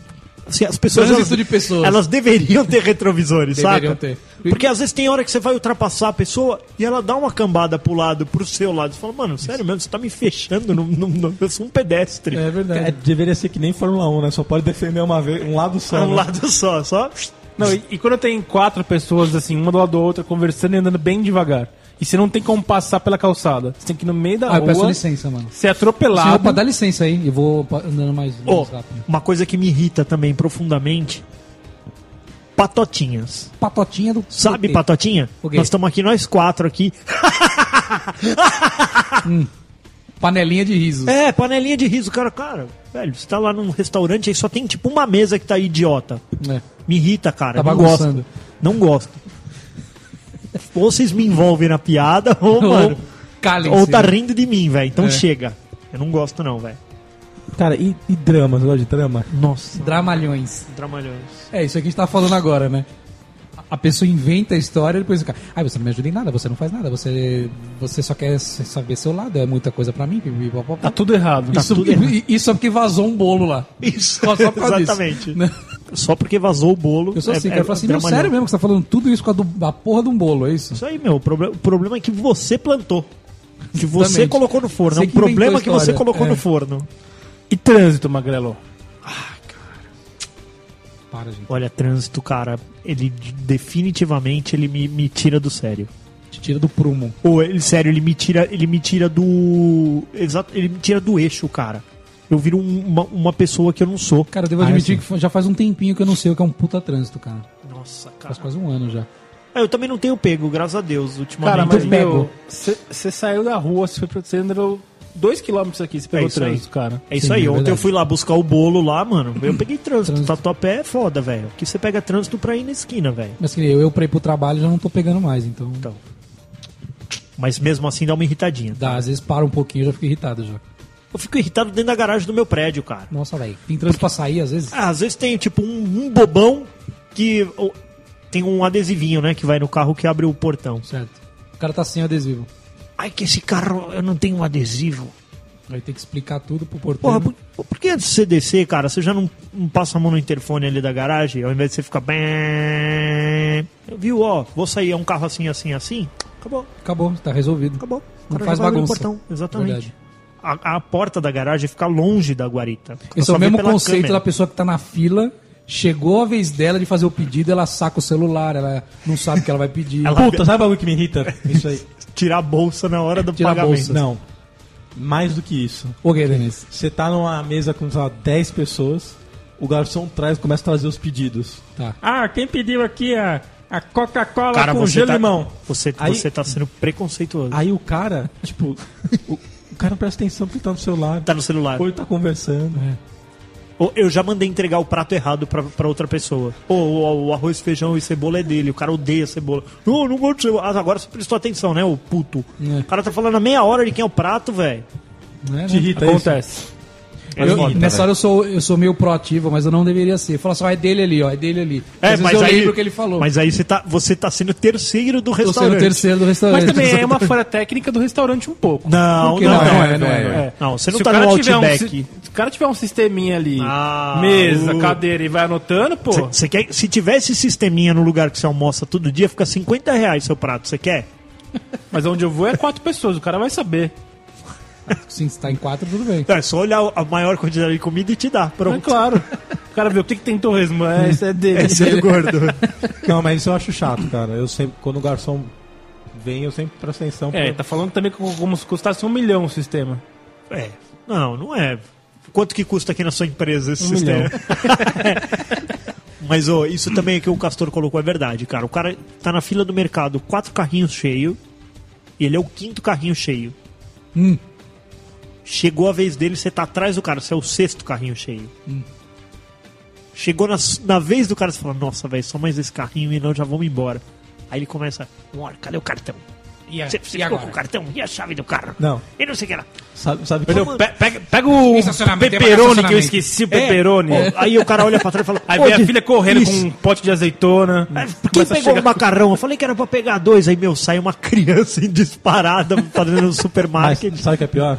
Assim, as pessoas. Trânsito elas, de pessoas. elas deveriam ter retrovisores, Deveriam saca? ter. Porque às vezes tem hora que você vai ultrapassar a pessoa e ela dá uma cambada pro lado, pro seu lado. Você fala, mano, sério mesmo, você tá me fechando, não, não, não- eu sou um pedestre. É verdade. É, deveria ser que nem Fórmula 1, né? Só pode defender uma vez, um lado só. É [laughs] um né? lado só, só. Não, e, e quando tem quatro pessoas, assim, uma do lado da outra, conversando e andando bem devagar. E você não tem como passar pela calçada. Você tem que ir no meio da Ah, eu peço rua, licença, mano. ser atropelado. Senhor, opa, dá licença aí. Eu vou andando mais, mais Ó, rápido. uma coisa que me irrita também profundamente: patotinhas. Patotinha do. Sabe, do patotinha? Nós estamos aqui, nós quatro aqui. [laughs] Panelinha de risos. É, panelinha de riso, cara. Cara, velho, você tá lá num restaurante aí só tem tipo uma mesa que tá idiota. É. Me irrita, cara. Tá não bagunçando. gosto. Não gosto. Ou vocês me envolvem na piada, ou, mano. Calem-se. Ou tá rindo de mim, velho. Então É. chega. Eu não gosto, não, velho. Cara, e, e drama? Você gosta de drama? Nossa. Dramalhões. Dramalhões. É, isso aqui a gente tá falando agora, né? A pessoa inventa a história e depois fica. Ah, você não me ajuda em nada, você não faz nada, você, você só quer saber seu lado, é muita coisa pra mim. Tá tudo errado. Isso, tudo errado. isso é porque vazou um bolo lá. Isso, Só, exatamente. Né? Só porque vazou o bolo. Eu sou assim, é- cara. Eu é falo assim, meu, dramalhão. sério mesmo que você tá falando tudo isso com a, do, a porra de um bolo, é isso? Isso aí, meu. O, proble- o problema é que você plantou. Que você colocou no forno. Você é um problema que você colocou É. no forno. E trânsito, Magrelo? Para, gente. Olha, trânsito, cara, ele definitivamente ele me, me tira do sério. Te tira do prumo. Ou ele, sério, ele me tira, ele me tira do. Exato, ele me tira do eixo, cara. Eu viro um- uma, uma pessoa que eu não sou. Cara, eu devo Ah, admitir sim. que já faz um tempinho que eu não sei o que é um puta trânsito, cara. Nossa, cara. Faz quase um ano já. Ah, Eu também não tenho pego, graças a Deus, ultimamente. Cara, mas, eu meu, você saiu da rua, você foi você andou dois quilômetros aqui, você pegou isso aí. trânsito, cara. É isso Sim, aí. é Ontem verdade. eu fui lá buscar o bolo lá, mano. Eu peguei [laughs] trânsito. Trânsito. Tatuapé é foda, velho. Aqui você pega trânsito pra ir na esquina, velho. Mas que eu, eu pra ir pro trabalho já não tô pegando mais, então. Então. Mas mesmo assim dá uma irritadinha. Dá, às vezes para um pouquinho e já fico irritado já. Eu fico irritado dentro da garagem do meu prédio, cara. Nossa, velho. Tem trânsito pra sair, às vezes? Ah, às vezes tem tipo um, um bobão que tem um adesivinho, né, que vai no carro que abre o portão. Certo. O cara tá sem adesivo. Ai, que esse carro eu não tenho um adesivo. Aí tem que explicar tudo pro porteiro. Porra, por, por que antes de você descer, cara, você já não, não passa a mão no interfone ali da garagem, ao invés de você ficar bem. Viu, ó, vou sair, é um carro assim, assim, assim. Acabou, Acabou, tá resolvido. acabou. O Não cara faz já vai abrir o bagunça. portão. Exatamente. Verdade. A, a porta da garagem fica longe da guarita. Esse é o mesmo conceito câmera. da pessoa que tá na fila, chegou a vez dela de fazer o pedido, ela saca o celular, ela não sabe o que ela vai pedir. Ela- Puta, sabe o bagulho que me irrita? Isso aí. Tirar a bolsa na hora do Tirar a pagamento. bolsa. Não. Mais do que isso. O que, Denise? Você tá numa mesa com, sei lá, 10 pessoas, o garçom traz começa a trazer os pedidos. Tá. Ah, quem pediu aqui a, a Coca-Cola com você gelo tá, e limão? Você, Aí- você tá sendo preconceituoso. Aí o cara, tipo, o, o cara não presta atenção porque tá no celular. Tá no celular. Ou ele tá conversando. Ou Eu já mandei entregar o prato errado pra, pra outra pessoa. Pô, o, o arroz, feijão e cebola é dele. O cara odeia cebola. Não, não gosto de cebola. Ah, agora você prestou atenção, né, o puto. É. O cara tá falando a meia hora de quem é o prato, velho. É, Te né? irrita Acontece. É Eu- nessa velho. hora eu sou, eu sou meio proativo, mas eu não deveria ser. Fala só, é dele ali, ó, é dele ali. É, Às vezes mas eu aí, lembro o que ele falou. Mas aí você tá, você tá sendo terceiro do Tô sendo o restaurante. terceiro do restaurante. Mas também [laughs] é uma falha técnica do restaurante um pouco. Não, não, não? não, Não é, não é, não É. Não, você não Se tá o cara no tiver um Outback. si- se o cara tiver um sisteminha ali, Ah, mesa, o- cadeira e vai anotando, pô. Cê- cê quer, se tiver esse sisteminha no lugar que você almoça todo dia, fica 50 reais seu prato. Você quer? Mas onde eu vou é quatro pessoas, o cara vai saber. Sim, se tá em quatro, tudo bem. É só olhar a maior quantidade de comida e te dar. É Pronto. claro. O cara vê o que, que tem torresmo. É, isso é dele. Esse é o gordo. [laughs] Não, mas isso eu acho chato, cara. Eu sempre, quando o garçom vem, eu sempre presto atenção. É, pra- tá falando também como, se custasse um milhão o sistema. É. Não, não é. Quanto que custa aqui na sua empresa esse Um sistema? [laughs] Mas ó, isso também que o Castor colocou é verdade, cara. O cara tá na fila do mercado, quatro carrinhos cheios, e ele é o quinto carrinho cheio. Hum. Chegou a vez dele, você tá atrás do cara, você é o sexto carrinho cheio. Hum. Chegou na, na vez do cara, você fala, nossa, velho, só mais esse carrinho e não, já vamos embora. Aí ele começa, amor, cadê o cartão? E, a- Você, você e ficou agora? com o cartão e a chave do carro? Não. E não sei o que lá. Sabe, sabe que? Pe- Pega, pega o pepperoni que eu esqueci, o pepperoni. Ó, Aí o cara olha pra trás e fala, Aí "Pô, vem a filha correndo isso. com um pote de azeitona. Quem Começa a pegou chegar- o macarrão? Eu falei que era pra pegar dois. Aí, meu, sai uma [laughs] criança em disparada fazendo no Mas supermarket. sabe o que é pior?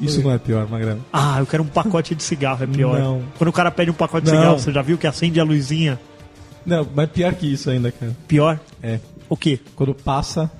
Isso não é pior, Magrelo. Ah, eu quero um pacote de cigarro, é pior. Não. Quando o cara pede um pacote de Não. cigarro, você já viu que acende a luzinha? Não, mas pior que isso ainda, cara. Pior? É. O quê? Quando passa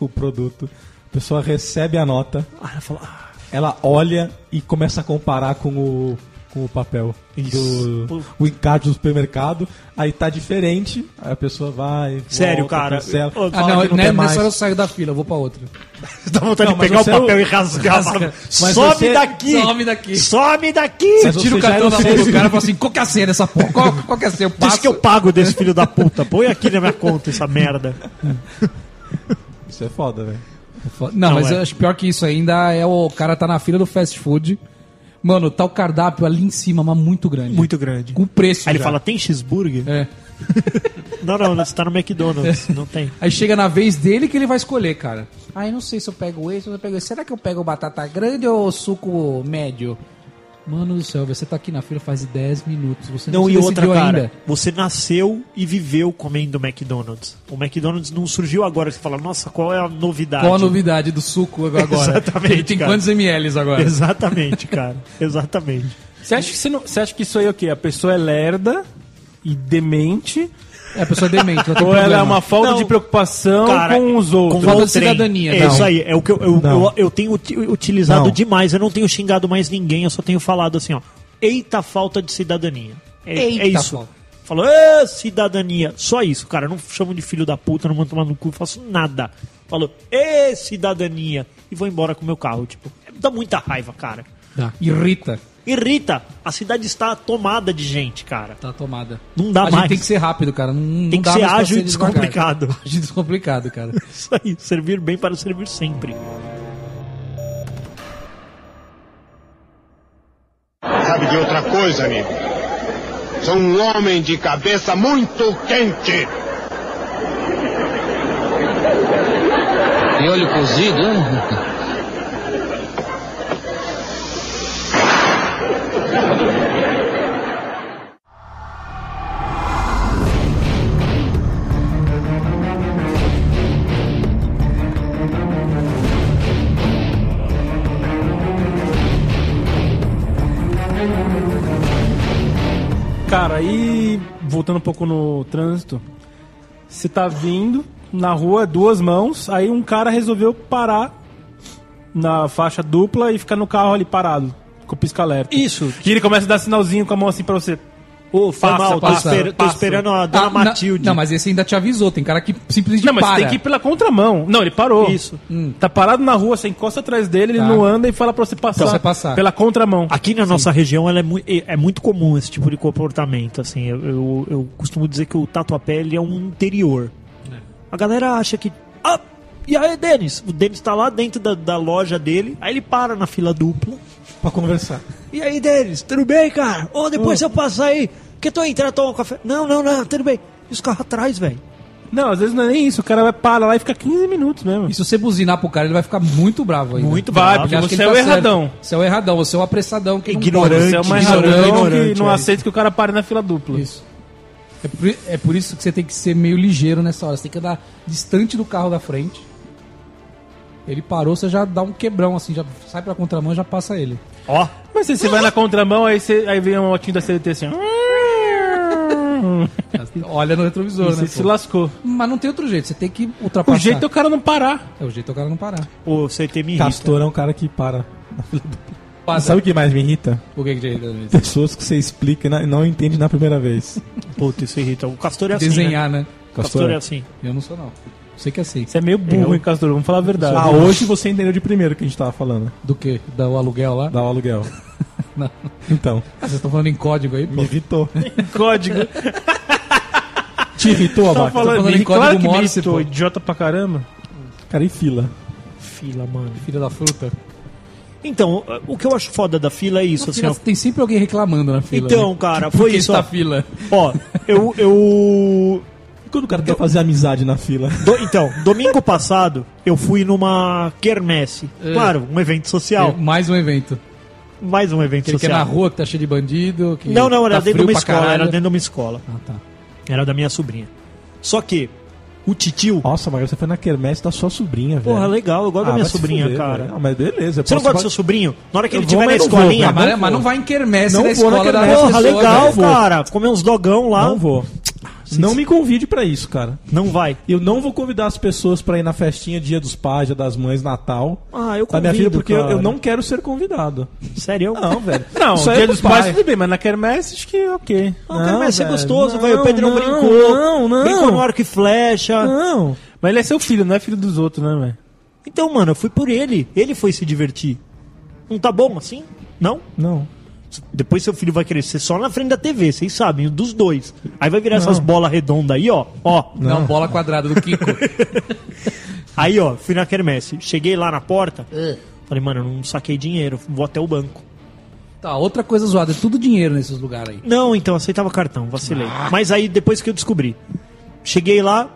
o produto, a pessoa recebe a nota, Ah, ela fala, ah, ela olha e começa a comparar com o, com o papel Isso. do o encarte do supermercado, aí tá diferente, aí a pessoa vai. Sério, volta, cara. cancela, Ô, Ah, não, não mais. nessa hora eu saio da fila, eu vou pra outra. [laughs] dá vontade Não, de pegar o você é o- papel e rasgar. Mas Some você- daqui! Some daqui. Some daqui! Mas Tira o você já cartão é da mão do cara e fala assim, qual que é a senha dessa porra? Qual, qual que é a senha? Eu Diz que eu pago desse filho da puta. Põe aqui na minha conta essa merda. Isso é foda, velho. Não, Não, mas é. eu acho pior que isso ainda é o cara tá na fila do fast food. Mano, tá o cardápio ali em cima, mas muito grande. Muito grande. Com preço. Aí ele já. fala, tem cheeseburger? É. [laughs] Não, não, você tá no McDonald's. Não tem. Aí chega na vez dele que ele vai escolher, cara. Aí não sei se eu pego esse ou se eu pego esse. Será que eu pego batata grande ou suco médio? Mano do céu, você tá aqui na fila faz 10 minutos. Você não, Não, e outra, cara, ainda. você nasceu e viveu comendo McDonald's. O McDonald's não surgiu agora. Você fala, nossa, qual é a novidade? Qual a novidade do suco agora? [laughs] Exatamente, Tem, tem cara. quantos ml agora? Exatamente, cara. [laughs] Exatamente. Você acha, que você, não- você acha que isso aí é o quê? A pessoa é lerda e demente? É, a pessoa é demente. Ela tem [laughs] Ou ela é problema. uma falta Não, de preocupação cara, com os outros? falta o de cidadania, É não. isso aí. É o que eu, eu, eu, eu tenho uti- utilizado Não. demais. Eu não tenho xingado mais ninguém. Eu só tenho falado assim, ó. Eita falta de cidadania. É, Eita é isso. falta. Falou, "Ê, cidadania. Só isso, cara. Eu não chamo de filho da puta, não mando tomar no cu, faço nada. Falou, ê, cidadania. E vou embora com o meu carro. Tipo, dá muita raiva, cara. Tá. Irrita. Irrita. A cidade está tomada de gente, cara. Tá tomada. Não dá a mais. gente tem que ser rápido, cara. Não, não Tem que dá ser ágil e devagar. descomplicado. [laughs] Ágil e descomplicado, cara. [laughs] Isso aí. Servir bem para servir sempre. Sabe de outra coisa, amigo? Sou um homem de cabeça muito quente. E olho cozido, hein? Cara, aí voltando um pouco no trânsito, você tá vindo na rua, duas mãos, aí um cara resolveu parar na faixa dupla e ficar no carro ali parado, com o pisca-alerta. Isso. E ele começa a dar sinalzinho com a mão assim pra você. Ô, foi Passa, mal. Tô, passa, esper- tô passa. esperando a dona Ah, Matilde. Não, mas esse ainda te avisou. Tem cara que simplesmente Não, mas para. você tem que ir pela contramão. Não, ele parou. Isso. Tá parado na rua, você encosta atrás dele, ele Tá. não anda e fala pra você passar. Pra você passar. Pela contramão. Aqui na nossa região ela é, mui- é muito comum esse tipo de comportamento. Assim, eu, eu, eu costumo dizer que o Tatuapé ele é um interior. A galera acha que. Ah, e aí, Denis? O Denis tá lá dentro da, da loja dele, aí ele para na fila dupla. Pra conversar. E aí, Denis, tudo bem, cara? Ô, depois eu passo aí, que eu tô entrando tomar um café. Não, não, não, tudo bem. E os carros atrás, velho. Não, às vezes não é nem isso. O cara vai parar lá e fica 15 minutos mesmo. E se você buzinar pro cara, ele vai ficar muito bravo ainda. Muito Vai, bravo. porque você é o tá certo. erradão. Você é o erradão, você é o apressadão que não Ignorante. Você é uma ignorante, erradão que não é aceita que o cara pare na fila dupla. Isso. É por, é por isso que você tem que ser meio ligeiro nessa hora. Você tem que andar distante do carro da frente. Ele parou, você já dá um quebrão assim, já sai pra contramão e já passa ele. Ó, Mas se você vai na contramão, aí, você, aí vem um motinho da CDT assim. [laughs] Olha no retrovisor, e né? você se lascou. Mas não tem outro jeito, você tem que ultrapassar. O jeito é o cara não parar. É o jeito é o cara não parar. o CT me irrita. Castor é um cara que para. Passa. Sabe o que mais me irrita? o que que te irrita? Pessoas que você explica e não entende na primeira vez. Puta, isso irrita. O Castor é assim. Né? Desenhar, né? Castor é assim. Eu não sou, não. Sei que é assim. Você é meio burro, hein, Castor? Vamos falar a verdade. Ah, hoje você entendeu de primeiro o que a gente tava falando. Do que? Do aluguel lá? Dá o aluguel. [laughs] Não. Então, Ah, vocês estão falando em código aí, pô? me irritou. [laughs] Código. Te irritou, Tá Abaca? falando, falando em me- claro código que me Morse, irritou, pô. idiota pra caramba. Cara, em fila. Fila, mano. Filha da fruta. Então, o que eu acho foda da fila é isso, Na assim, fila ó. tem sempre alguém reclamando na fila. Então, né? cara, Por foi que isso, está ó. fila? Ó, eu. eu E quando o cara quer fazer amizade na fila? [laughs] do- então, domingo passado, eu fui numa quermesse. É. Claro, um evento social. Mais um evento. Mais um evento Aquele que é social. na rua, que tá cheio de bandido. Que Não, não, era tá dentro de uma escola. caralho. Era dentro de uma escola. Ah, tá. Era da minha sobrinha. Só que O titio. Nossa, Magrelo, você foi na quermesse da sua sobrinha, velho. Porra, legal, eu gosto da Ah, minha vai se sobrinha, fuder, cara. velho. Ah, mas beleza. Você não gosta do seu sobrinho? Na hora que Eu ele estiver na mas não vou, escolinha. cara. mas, mas não vai em quermesse Não da vou na escola da quermesse. pessoa, Porra, legal, cara. Comer uns dogão lá. Não vou. Não me convide pra isso, cara. Não vai. Eu não vou convidar as pessoas pra ir na festinha Dia dos Pais, Dia das Mães, Natal. Ah, eu da minha filha, convido, porque eu, eu não quero ser convidado. Sério? Não, velho. [laughs] Não, aí dia é dos pais pai. tudo bem, mas na quermesse acho que ok. Não, cara, vai ser velho, gostoso, não, velho. O Pedrão não, brincou. não, não. Brincou no arco e flecha. Não. Mas ele é seu filho, não é filho dos outros, né, velho? Então, mano, eu fui por ele. Ele foi se divertir. Não tá bom assim? Não? Não. Depois seu filho vai crescer só na frente da TV, vocês sabem, dos dois. Aí vai virar essas bolas redondas aí, ó. Ó. Não, bola quadrada do Kiko. [laughs] Aí, ó, fui na quermesse. Cheguei lá na porta. Falei, mano, eu não saquei dinheiro, vou até o banco. tá, outra coisa zoada, é tudo dinheiro nesses lugares aí. Não, então, aceitava cartão, vacilei. Mas aí, depois que eu descobri. Cheguei lá,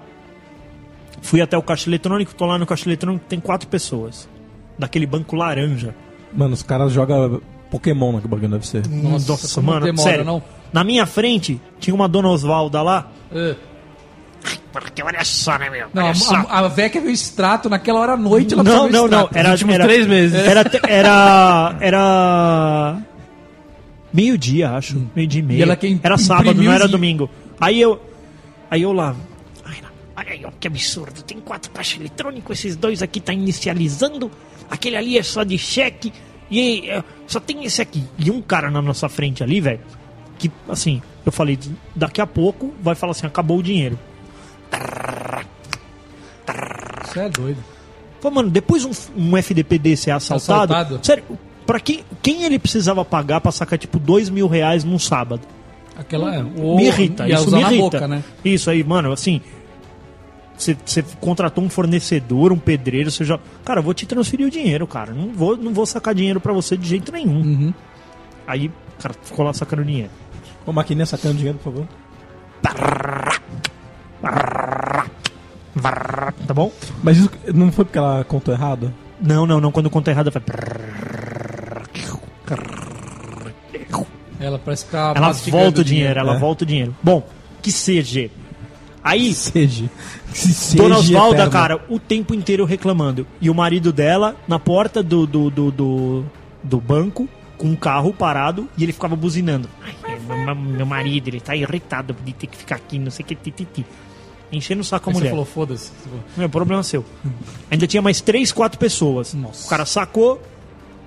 fui até o caixa eletrônico, tô lá no caixa eletrônico, tem quatro pessoas. Daquele banco laranja. Mano, os caras jogam Pokémon naquele bagulho, deve ser. Nossa, como mano, demora, sério. não? Na minha frente, tinha uma dona Osvalda lá. É. Porque olha só, né, meu? Não, olha a, só. a, a ver o extrato naquela hora à noite, ela Não, não, não. Era, últimos era, três meses. Era, [laughs] era, era meio-dia, acho. Meio-dia e meio. E ela quem era sábado, não era domingo. Aí eu, aí eu lá. Olha aí, ó, que absurdo. Tem quatro caixas eletrônicos, esses dois aqui tá inicializando. Aquele ali é só de cheque. E eh, só tem esse aqui. E um cara na nossa frente ali, velho. Que, assim, eu falei, daqui a pouco vai falar assim: acabou o dinheiro. Você é doido. Pô, mano, depois um, um FDP desse é assaltado. Assaltado? Sério, pra quem, quem ele precisava pagar pra sacar tipo dois mil reais num sábado? Aquela é. Me irrita, isso me irrita. boca, né? Isso aí, mano, assim. Você você contratou um fornecedor, um pedreiro, você já. Cara, eu vou te transferir o dinheiro, cara. Não vou, não vou sacar dinheiro pra você de jeito nenhum. Uhum. Aí, o cara ficou lá sacando dinheiro. Ô, maquininha sacando dinheiro, por favor. Tá bom? Mas isso não foi porque ela contou errado? Não, não, não. Quando conta errado, vai. Ela parece que tá Ela volta o dinheiro, ela É. volta o dinheiro. Bom, que seja. Aí, Seja. Dona Osvalda, cara, o tempo inteiro reclamando. E o marido dela na porta do, do, do, do, do banco, com um carro parado, e ele ficava buzinando. Ai, meu, meu marido, ele tá irritado de ter que ficar aqui, não sei o que, tititi. Enchendo o saco a Aí você mulher. falou, foda-se. Meu, problema é seu. Ainda tinha mais três, quatro pessoas. Nossa. O cara sacou,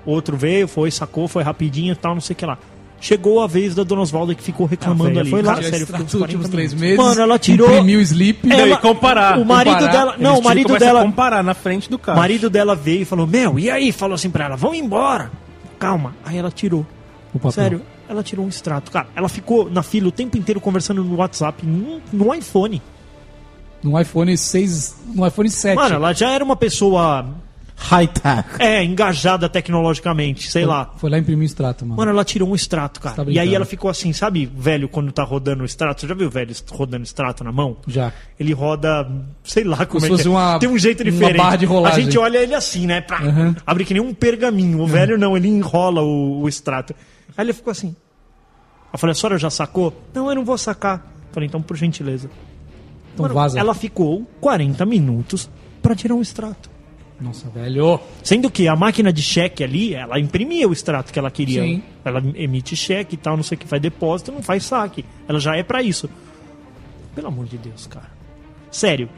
outro veio, foi, sacou, foi rapidinho e tal, não sei o que lá. Chegou a vez da Dona Osvalda que ficou reclamando velho, ali. foi lá. Cara, sério, ficou uns dos últimos 40 três meses. Mano, ela tirou- Imprimiu o sleep. Ela- e comparar. O marido Comparar. dela. Não, o marido começam a dela. comparar na frente do O carro. marido dela veio e falou: Meu, e aí? Falou assim pra ela: Vamos embora. Calma. Aí ela tirou. O. Sério, ela tirou um extrato. Cara, ela ficou na fila o tempo inteiro conversando no WhatsApp, no, no iPhone. No iPhone 6. No iPhone 7. Mano, ela já era uma pessoa. High-tech. É, engajada tecnologicamente, sei lá. Foi lá imprimir o extrato, mano. Mano, ela tirou um extrato, cara. Tá e aí ela ficou assim, sabe, velho, quando tá rodando o extrato? Você já viu o velho rodando extrato na mão? Já. Ele roda, sei lá como se é que fosse é. uma- Tem um jeito uma diferente. barra de rolagem. A gente olha ele assim, né? Pra, Uhum. Abre que nem um pergaminho. O velho não, ele enrola o, o extrato. Aí ele ficou assim. Eu falei, a senhora já sacou? Não, eu não vou sacar. Eu falei, então por gentileza. Então Mano, vaza. Ela ficou 40 minutos pra tirar um extrato. Nossa, velho. Sendo que a máquina de cheque ali, ela imprimia o extrato que ela queria. Sim. Ela emite cheque e tal, não sei o que, faz depósito, não faz saque. Ela já é pra isso. Pelo amor de Deus, cara. Sério.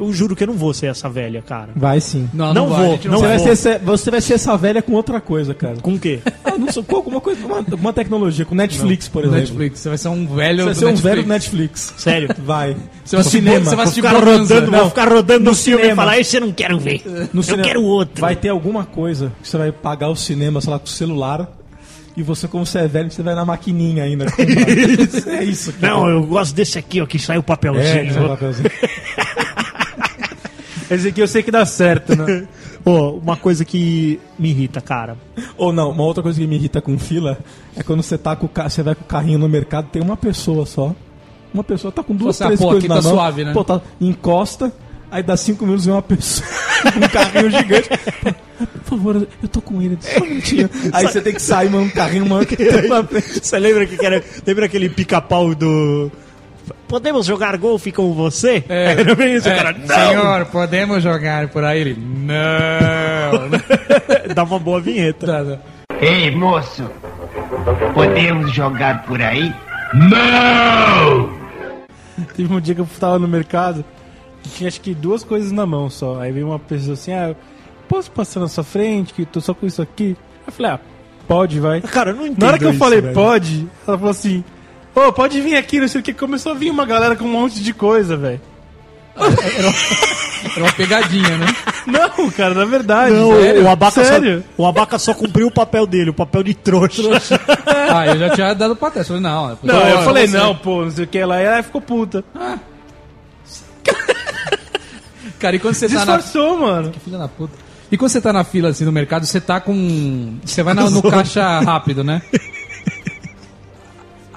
Eu juro que eu não vou ser essa velha, cara. Vai sim. Não, Não vai, vou, não você, vai ser, essa- você vai ser essa velha com outra coisa, cara. Com o quê? [laughs] Ah, não sei, com alguma coisa, uma, uma tecnologia, com Netflix, por No exemplo. Netflix. Você vai ser um velho Você vai do ser um Netflix. velho do Netflix. Sério. [laughs] Vai. Você vai No cinema. Você vai Vou ficar rodando, vou ficar rodando no filme e cinema. falar, esse eu não quero ver. No eu cinema. quero outro. Vai ter alguma coisa que você vai pagar o cinema, sei lá, com o celular. E você, como você é velho, você vai na maquininha ainda. [laughs] é isso, cara. Não, eu gosto desse aqui, ó, que sai o papelzinho. é o papelzinho. Esse aqui eu sei que dá certo, né? [laughs] Pô, uma coisa que me irrita, cara. Ou não, uma outra coisa que me irrita com fila é quando você tá com o ca... você vai com o carrinho no mercado, tem uma pessoa só. Uma pessoa tá com duas, Você, ah, três pô, coisas aqui na tá mão. suave, né? Pô, tá, encosta, aí dá cinco minutos e vem uma pessoa [laughs] com um carrinho gigante. Por favor, eu tô com ele, só um minutinho. [laughs] Aí você tem que sair, mano, um carrinho, mano, que frente. Você lembra que era. Lembra aquele pica-pau do. Podemos jogar golfe com você? É, [laughs] Era bem isso, é, cara. Não! Senhor, podemos jogar por aí? Ele, não. [laughs] Dá uma boa vinheta. Ei, moço, podemos jogar por aí? Teve um dia que eu tava no mercado e tinha acho que duas coisas na mão só. Aí veio uma pessoa assim, ah, posso passar na sua frente, que eu tô só com isso aqui? Eu falei, ah, pode, vai. Cara, eu não entendo Na hora que eu isso, falei velho. pode, ela falou assim, ô, pode vir aqui, não sei o que. Começou a vir uma galera com um monte de coisa, velho. Era uma pegadinha, né? Não, cara, na verdade. Não, sério, o abaca, só, sério. o abaca só cumpriu o papel dele, o papel de trouxa. [laughs] Ah, eu já tinha dado pra teste. Falei, não. Não, pô, eu falei, você- não, pô, não sei o que. Ela, ela ficou puta. Cara, e quando você tá na. Disfarçou, mano. Filha da puta. E quando você tá na fila assim no mercado, você tá com. Você vai na- no caixa rápido, né? [laughs]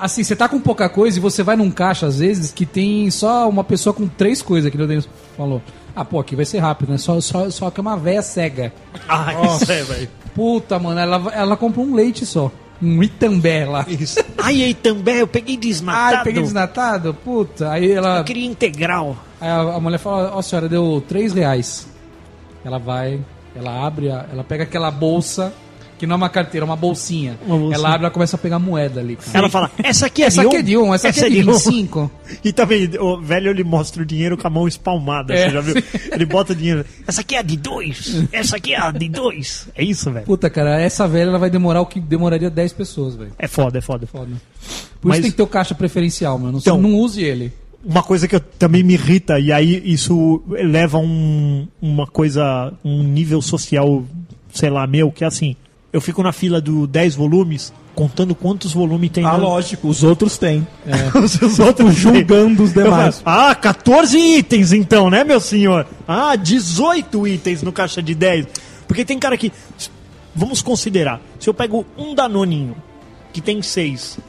Assim, você tá com pouca coisa e você vai num caixa, às vezes, que tem só uma pessoa com três coisas, que o Denis falou. Ah, pô, aqui vai ser rápido, né? Só, só, só que é uma véia cega. Ah, isso é, velho. Puta, mano, ela, ela comprou um leite só. Um Itambé lá. Isso. [laughs] Ai, aí também, eu peguei desnatado. Ah, eu peguei desnatado? Puta. Aí ela. Eu queria integral. Aí a, a mulher fala, ó senhora, deu três reais. Ela vai, ela abre, a- ela pega aquela bolsa, que não é uma carteira, é uma bolsinha. Uma bolsinha. Ela abre, ela começa a pegar moeda ali. cara. Ela fala, essa aqui é Essa de aqui um, é de um, essa aqui é de 25. [laughs] E também, o velho ele mostra o dinheiro com a mão espalmada, É, você já viu? sim. Ele bota o dinheiro. Essa aqui é a de dois, [laughs] essa aqui é a de dois. É isso, velho. Puta, cara, essa velha ela vai demorar o que demoraria 10 pessoas, velho. É foda, é foda. Foda. Por Mas- isso tem que ter o caixa preferencial, mano. Não, Então- não use ele. Uma coisa que eu, também me irrita, e aí isso leva a um, uma coisa, um nível social, sei lá, meu, que é assim. Eu fico na fila do 10 volumes, contando quantos volumes tem Ah, no- lógico, os outros têm. [laughs] os outros Julgando os Eu falo, demais. ah, 14 itens então, né, meu senhor? Ah, 18 itens no caixa de 10. Porque tem cara que. Vamos considerar. Se eu pego um Danoninho, que tem 6,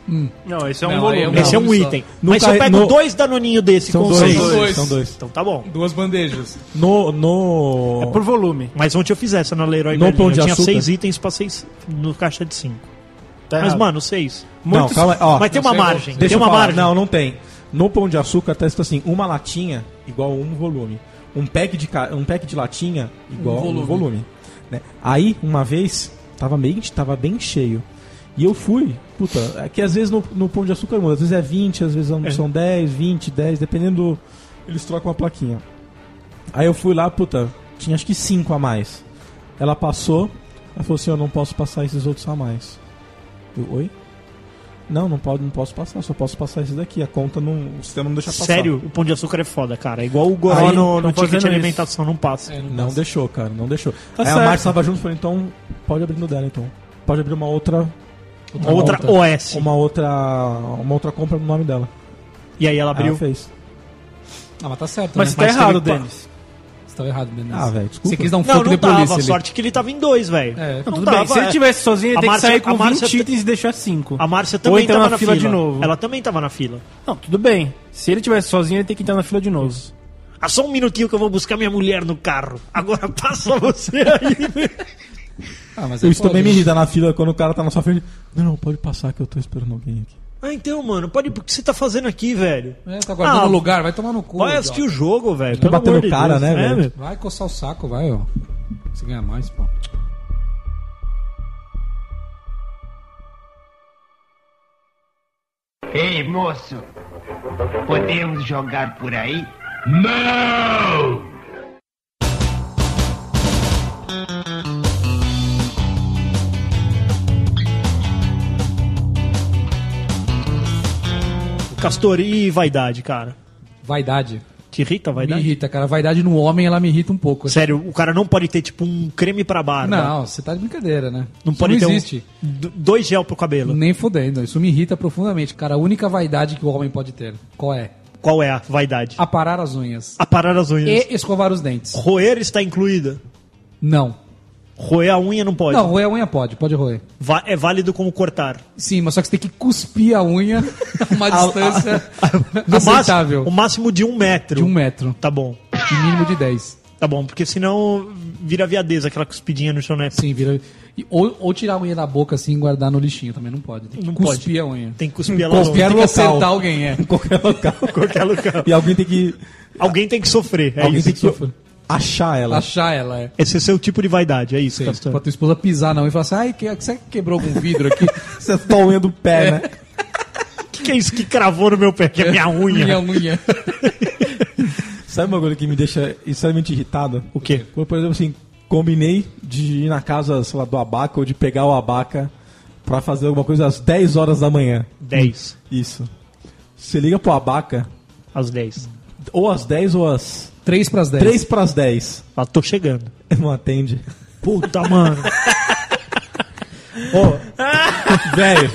Não, esse é um Não, volume. aí é um- esse é um só. item. Mas se eu pego no- dois Danoninho desse São com dois, 6. dois. São dois. Então tá bom. Duas bandejas. No, no... É por volume. Mas ontem eu fiz essa na Leroy No Merlin. Pão Eu de tinha Açúcar? 6 itens pra 6 no caixa de 5. Tá Mas, errado. mano, 6. Não, Muitos- calma aí, ó. Mas tem uma sei, margem. Deixa tem eu uma falar. margem. Não, não tem. No pão de açúcar tá escrito assim, uma latinha igual um volume. Um pack de, ca- um pack de latinha igual um volume. volume. né? Aí, uma vez, tava, meio, tava bem cheio. E eu fui, puta, é que às vezes no, no pão de açúcar muda. Às vezes é 20, às vezes são 10, 20, 10, dependendo do... Eles trocam a plaquinha. Aí eu fui lá, puta, tinha acho que 5 a mais. Ela passou, ela falou assim, eu não posso passar esses outros a mais. Eu, oi? Não, não, pode, não posso passar, só posso passar esse daqui. A conta não. O sistema não deixa passar. Sério, o pão de açúcar é foda, cara. É igual o Goró no, no ticket de fazendo alimentação, não passa. É, Não passa. deixou, cara, não deixou. Tá Aí a certo. Márcia tava junto e falou, então pode abrir no dela, então. Pode abrir uma outra. Uma outra OS. Uma outra. Uma outra compra no nome dela. E aí ela abriu. ela fez. Ah, mas tá certo, Mas né? tá Mas errado, teve- Denis. Você tava errado, Denis. Ah, velho, desculpa. Você quis dar um Não, fogo não de polícia tava. ali. Sorte que ele tava em dois, velho. É. Não, Tudo tava, bem, se ele é. tivesse sozinho, ele tem Márcia- que sair com Márcia 20 te- itens e deixar 5. A Márcia Ou também entrar tava na fila de novo. Ela também tava na fila. Não, tudo bem. Se ele tivesse sozinho, ele tem que entrar na fila de novo. Ah, só um minutinho que eu vou buscar minha mulher no carro. Agora [laughs] passa você aí. Ah, mas Isso pode, também me irrita na fila quando o cara tá na sua frente. Não, não, pode passar que eu tô esperando alguém aqui. ah, então, mano, pode. O que você tá fazendo aqui, velho? É, tá guardando Ah, lugar, vai tomar no cu. Vai assistir o jogo, velho. Tô pelo batendo de cara, Deus. né, É, velho? Vai coçar o saco, vai, ó. Você ganha mais, pô. Ei, moço, podemos jogar por aí? Castor, e vaidade, cara? Vaidade. Te irrita a Me vaidade? irrita, cara. Vaidade no homem, ela me irrita um pouco. Sério, o cara não pode ter, tipo, um creme pra barba. Não, você tá de brincadeira, né? Não Isso pode não ter um- existe. d- dois gel pro cabelo. Nem fudendo. Isso me irrita profundamente. Cara, a única vaidade que o homem pode ter. Qual é? Qual é a vaidade? Aparar as unhas. Aparar as unhas. E escovar os dentes. Roer está incluída. Não. Roer a unha não pode. Não, roer a unha pode, pode roer. Va- é válido como cortar. Sim, mas só que você tem que cuspir a unha [laughs] a uma distância [laughs] No aceitável. máximo, o máximo de um metro. De um metro. Tá bom. De mínimo de 10. Tá bom, porque senão vira viadeza aquela cuspidinha no chão, né? Sim, vira. E- ou, ou tirar a unha da boca assim e guardar no lixinho também não pode. Tem que Não cuspir a unha. Tem que cuspir ela longe. Qualquer Tem que local. acertar alguém, é. Em [laughs] qualquer local. qualquer lugar. E alguém tem que. Alguém tem que sofrer, é alguém isso. tem que achar ela. Achar ela, é. Esse é o seu tipo de vaidade, é isso, Sim, Castor. pra tua esposa pisar não e falar assim, ai, que, você quebrou algum vidro aqui? [laughs] Você é a unha do pé, né? O [laughs] que, que é isso que cravou no meu pé? Que é minha unha. Minha unha. [laughs] Sabe uma coisa que me deixa extremamente irritado? O quê? Quando, por exemplo, assim, combinei de ir na casa, sei lá, do abaca ou de pegar o abaca pra fazer alguma coisa às 10 horas da manhã. 10. Isso. Você liga pro abaca, Às 10. ou às 10 ou às 3 pras 10. 3 pras 10. Ah, tô chegando. [laughs] Não atende. Puta, mano. Velho.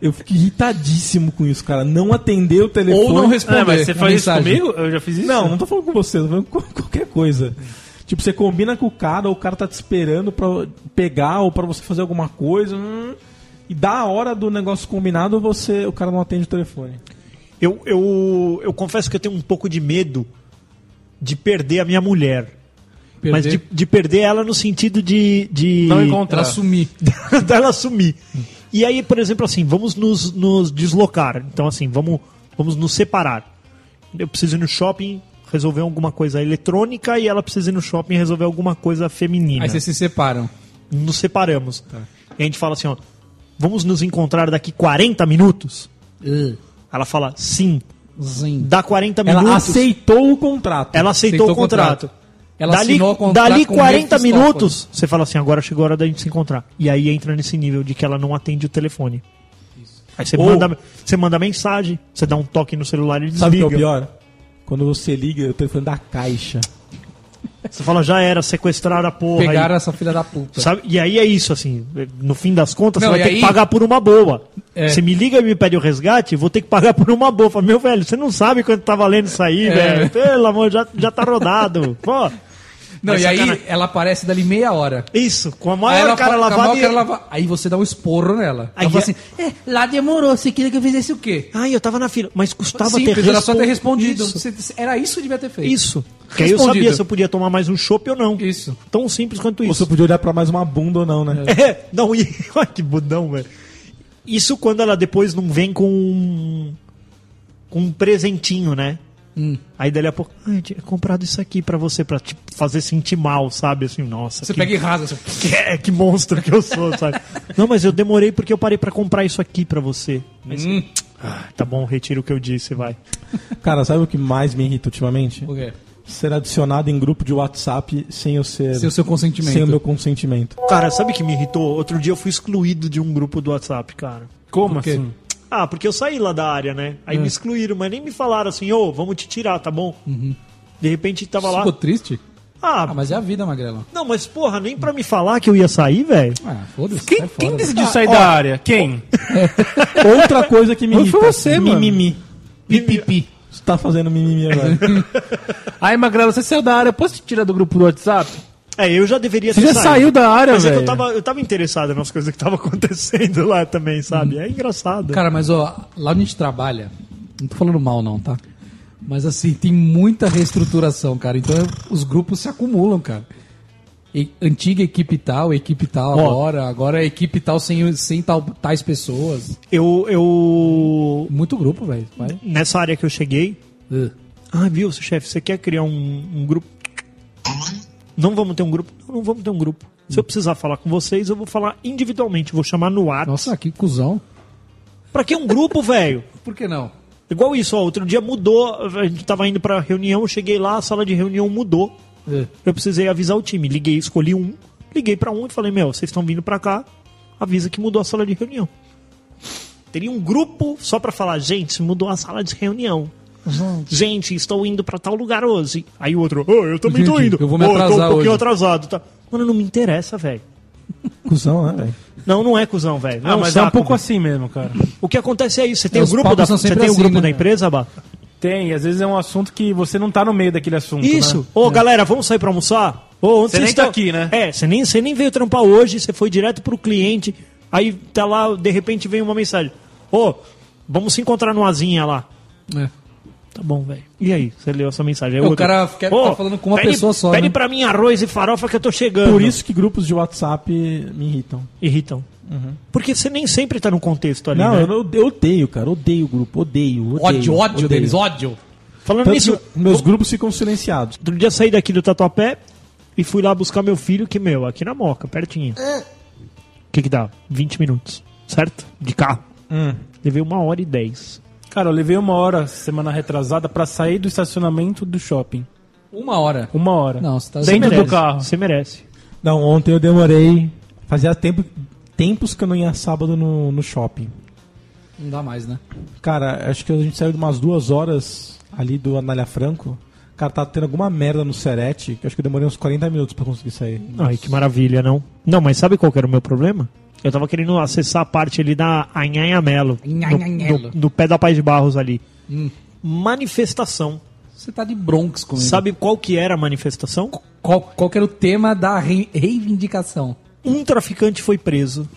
Eu fico irritadíssimo com isso, cara. Não atender o telefone. Ou não responder. Ah, mas você faz isso mensagem. comigo? Eu já fiz isso? Não, não tô falando com você, tô falando com [laughs] qualquer coisa. Tipo, você combina com o cara, o cara tá te esperando pra pegar ou pra você fazer alguma coisa. hum, e dá a hora do negócio combinado, você, o cara não atende o telefone. Eu, eu, eu confesso que eu tenho um pouco de medo de perder a minha mulher. Perder, Mas de, de perder ela no sentido de. de Não encontrar. pra sumir. [laughs] dela sumir. E aí, por exemplo, assim, vamos nos, nos deslocar. Então, assim, vamos, vamos nos separar. Eu preciso ir no shopping resolver alguma coisa eletrônica e ela precisa ir no shopping resolver alguma coisa feminina. Aí vocês se separam. Nos separamos. E a gente fala assim, ó, vamos nos encontrar daqui 40 minutos? Ela fala, sim. Sim. Dá 40 Ela minutos. aceitou o contrato. Ela aceitou, Aceitou o contrato. Ela dali, assinou o contrato dali com 40 Mephistófeles. minutos, você fala assim, agora chegou a hora da gente se encontrar. E aí entra nesse nível de que ela não atende o telefone. Aí você, Ou- manda, você manda mensagem, você dá um toque no celular e desliga. Sabe o que é o pior? Quando você liga o telefone da caixa. Você fala, já era, sequestraram a porra. Pegaram aí. essa filha da puta. Sabe? E aí é isso, assim, no fim das contas, Não, você vai ter aí- que pagar por uma boa. É. Você me liga e me pede o resgate, vou ter que pagar por uma boa. Fala, meu velho, você não sabe quanto tá valendo isso aí, É. velho. Pelo amor, já, já tá rodado. Pô, [laughs] Não, Mas e aí sacana- ela aparece dali meia hora. isso, com a Aí maior ela cara lavada. maior e- cara lavada. Aí você dá um esporro nela. Aí ela fala é- assim, é, lá demorou, você queria que eu fizesse o quê? Ai, eu tava na fila. Mas custava Simples, ter era só ter respondido. Isso. Era isso que devia ter feito. Isso. Que aí eu Respondido. sabia se eu podia tomar mais um chopp ou não. Isso. Tão simples quanto Ou isso. você podia olhar pra mais uma bunda ou não, né? É, não, e, [laughs] olha que budão, velho. Isso quando ela depois não vem com um, com um presentinho, né? Hum. Aí dali a pouco, ai, eu tinha comprado isso aqui pra você, pra te fazer sentir mal, sabe? Assim, nossa, Você que, pega e rasga. Assim, [laughs] que, é, que monstro que eu sou, sabe? [laughs] não, mas eu demorei porque eu parei pra comprar isso aqui pra você. Mas, Hum. ah, tá bom, retiro o que eu disse, vai. [laughs] Cara, sabe o que mais me irrita ultimamente? o quê? Ser adicionado em grupo de WhatsApp sem eu ser. Sem o seu consentimento. Sem o meu consentimento. Cara, sabe o que me irritou? Outro dia eu fui excluído de um grupo do WhatsApp, cara. Como assim? Ah, porque eu saí lá da área, né? Aí me excluíram, mas nem me falaram assim, ô, vamos te tirar, tá bom? De repente tava lá. Ficou triste? Ah, Ah, mas é a vida, Magrela. não, mas porra, nem pra me falar que eu ia sair, velho. Ah, foda-se. Quem, sai quem decidiu sair da área? Quem? [laughs] Outra coisa que me Foi irrita. você, mano. Mimimi. Pipipi. Você tá fazendo mimimi agora. [laughs] [laughs] Aí, Magrela, você saiu da área, posso te tirar do grupo do WhatsApp? É, eu já deveria Você ter já saído. saiu da área, Mas é que eu tava, eu tava interessado nas coisas que estavam [laughs] acontecendo lá também, sabe? É engraçado. Cara, mas ó, lá onde a gente trabalha, não tô falando mal não, tá? Mas assim, tem muita reestruturação, cara. Então os grupos se acumulam, cara. E- antiga equipe tal, equipe tal Ó. agora, agora é equipe tal sem, sem tal, tais pessoas. Eu, eu. Muito grupo, velho. Nessa área que eu cheguei. Uh. Ah, viu, chefe, você quer criar um, um grupo? Não vamos ter um grupo? Não, não vamos ter um grupo. Se eu precisar falar com vocês, eu vou falar individualmente. Vou chamar no WhatsApp. Nossa, que cuzão. Pra que um grupo, [laughs] velho? Por que não? Igual isso, ó. Outro dia mudou. A gente tava indo pra reunião, eu cheguei lá, a sala de reunião mudou. Uh. Eu precisei avisar o time. Liguei, escolhi um. Liguei pra um e falei: Meu, vocês estão vindo pra cá. Avisa que mudou a sala de reunião. Teria um grupo só pra falar: Gente, mudou a sala de reunião. Gente, estou indo pra tal lugar hoje. Aí o outro: "Ô, Eu também tô Gente, indo. eu vou me "Ô, tô um atrasar pouquinho hoje." atrasado. Tá. Mano, não me interessa, velho. Cusão, né, velho? Não, não é cuzão, velho. Não Ah, um mas é um pouco assim mesmo, cara. O que acontece é isso. Você tem É, o os grupo da, você tem o assim, grupo né? da empresa, Bá? Tem, às vezes é um assunto que você não tá no meio daquele assunto. Isso. Né? Ô, galera, vamos sair pra almoçar? Ô, onde Você tá estão? aqui, né? É, você nem, você nem veio trampar hoje, você foi direto pro cliente. Aí tá lá, de repente vem uma mensagem. Ô, vamos se encontrar no Azinha lá. É. Tá bom, velho. E aí? Você leu essa mensagem? Aí O outro, cara quer "Ô, ficar falando com uma pede- pessoa só, Pede né?" pra mim arroz e farofa que eu tô chegando. Por isso que grupos de WhatsApp me irritam. Irritam. Porque você nem sempre tá no contexto ali, Não, né? eu, não- eu odeio, cara. Odeio o grupo. Odeio. odeio Ódio, ódio odeio. deles, ódio. Falando Tanto nisso, meus grupos ficam silenciados. outro dia saí daqui do Tatuapé e fui lá buscar meu filho, que, meu, aqui na Moca, pertinho. O que que dá? 20 minutos, certo? De carro. Levei uma hora e dez. Cara, eu levei uma hora semana retrasada pra sair do estacionamento do shopping. Uma hora. Uma hora. Não, você tá- Dentro Merece, do carro. Você merece. Não, ontem eu demorei. Fazia tempo, tempos que eu não ia sábado no, no shopping. Não dá mais, né? Cara, acho que a gente saiu de umas duas horas ali do Anália Franco. Cara, tá tendo alguma merda no Serete, que acho que eu demorei uns 40 minutos pra conseguir sair. Ai, que maravilha, não? Não, mas sabe qual que era o meu problema? Eu tava querendo acessar a parte ali da Anhanhamelo. Anhanhamelo. no, no pé da Paz de Barros ali. Hum. Manifestação. Você tá de bronx comigo. Sabe qual que era a manifestação? qual, qual que era o tema da rei- reivindicação? Um traficante foi preso.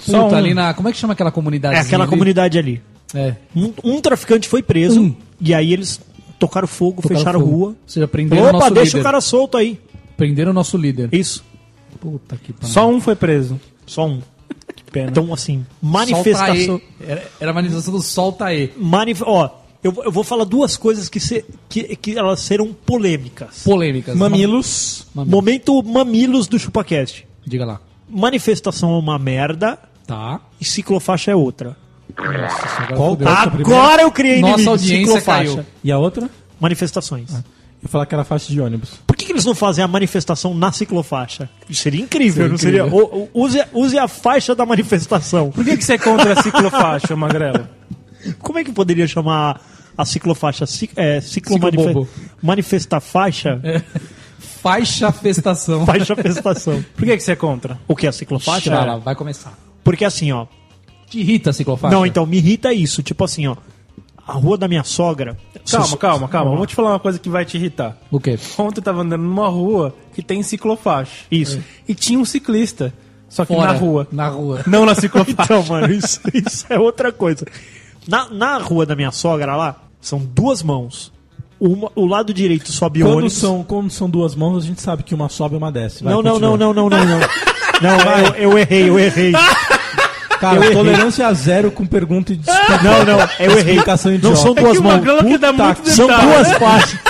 Só um. ali na. Como é que chama aquela comunidade? É aquela comunidade ali. É. Um, um traficante foi preso. Um. E aí eles tocaram fogo, Tocaram fecharam fogo. rua. Ou seja, prenderam o Opa, nosso deixa líder. o cara solto aí. Prenderam o nosso líder. Isso. Puta que pariu. Só um foi preso. Só um. [laughs] Que pena. Então, assim, manifestação. Era, era a manifestação do Solta aí. Manif ó, eu, vou- eu vou falar duas coisas que, se, que, que elas serão polêmicas. Polêmicas. Mamilos. Mamilos. Momento mamilos do ChupaCast. Diga lá. Manifestação é uma merda Tá. e ciclofaixa é outra. Qual fudeu. qual primeira? Agora eu criei Nossa inimigo. audiência Ciclofaixa. caiu. E a outra? Manifestações. Eu ia falar que era faixa de ônibus. Que, que eles não fazem a manifestação na ciclofaixa? Seria incrível, não seria? O- o- use, use a faixa da manifestação. Por que, que você é contra a ciclofaixa, Magrelo? Como é que poderia chamar a ciclofaixa? Cic, é, manifesta faixa? Faixa festação. Faixa festação. Por que, que você é contra? O que? A ciclofaixa? Vai começar. Porque assim, ó. Te irrita a ciclofaixa? Não, então, me irrita isso. Tipo assim, ó. A rua da minha sogra. Calma, calma, calma. Eu vou te falar uma coisa que vai te irritar. O quê? Ontem eu tava andando numa rua que tem ciclofaixa. Isso. E tinha um ciclista. Só que Fora. na rua. Na rua. [laughs] Não na ciclofaixa. Então, mano, isso, isso é outra coisa. Na, na rua da minha sogra lá, são duas mãos. Uma, o lado direito sobe Quando ônibus. são, quando são duas mãos, a gente sabe que uma sobe e uma desce. Vai, Não, não, continua. não, não, não, não, não. Não, [laughs] eu, eu errei, eu errei. [laughs] Cara, Eu errei. tolerância zero com pergunta e desculpa. Não, não, eu errei. Explicação Não são É duas o mãos. São duas faixas.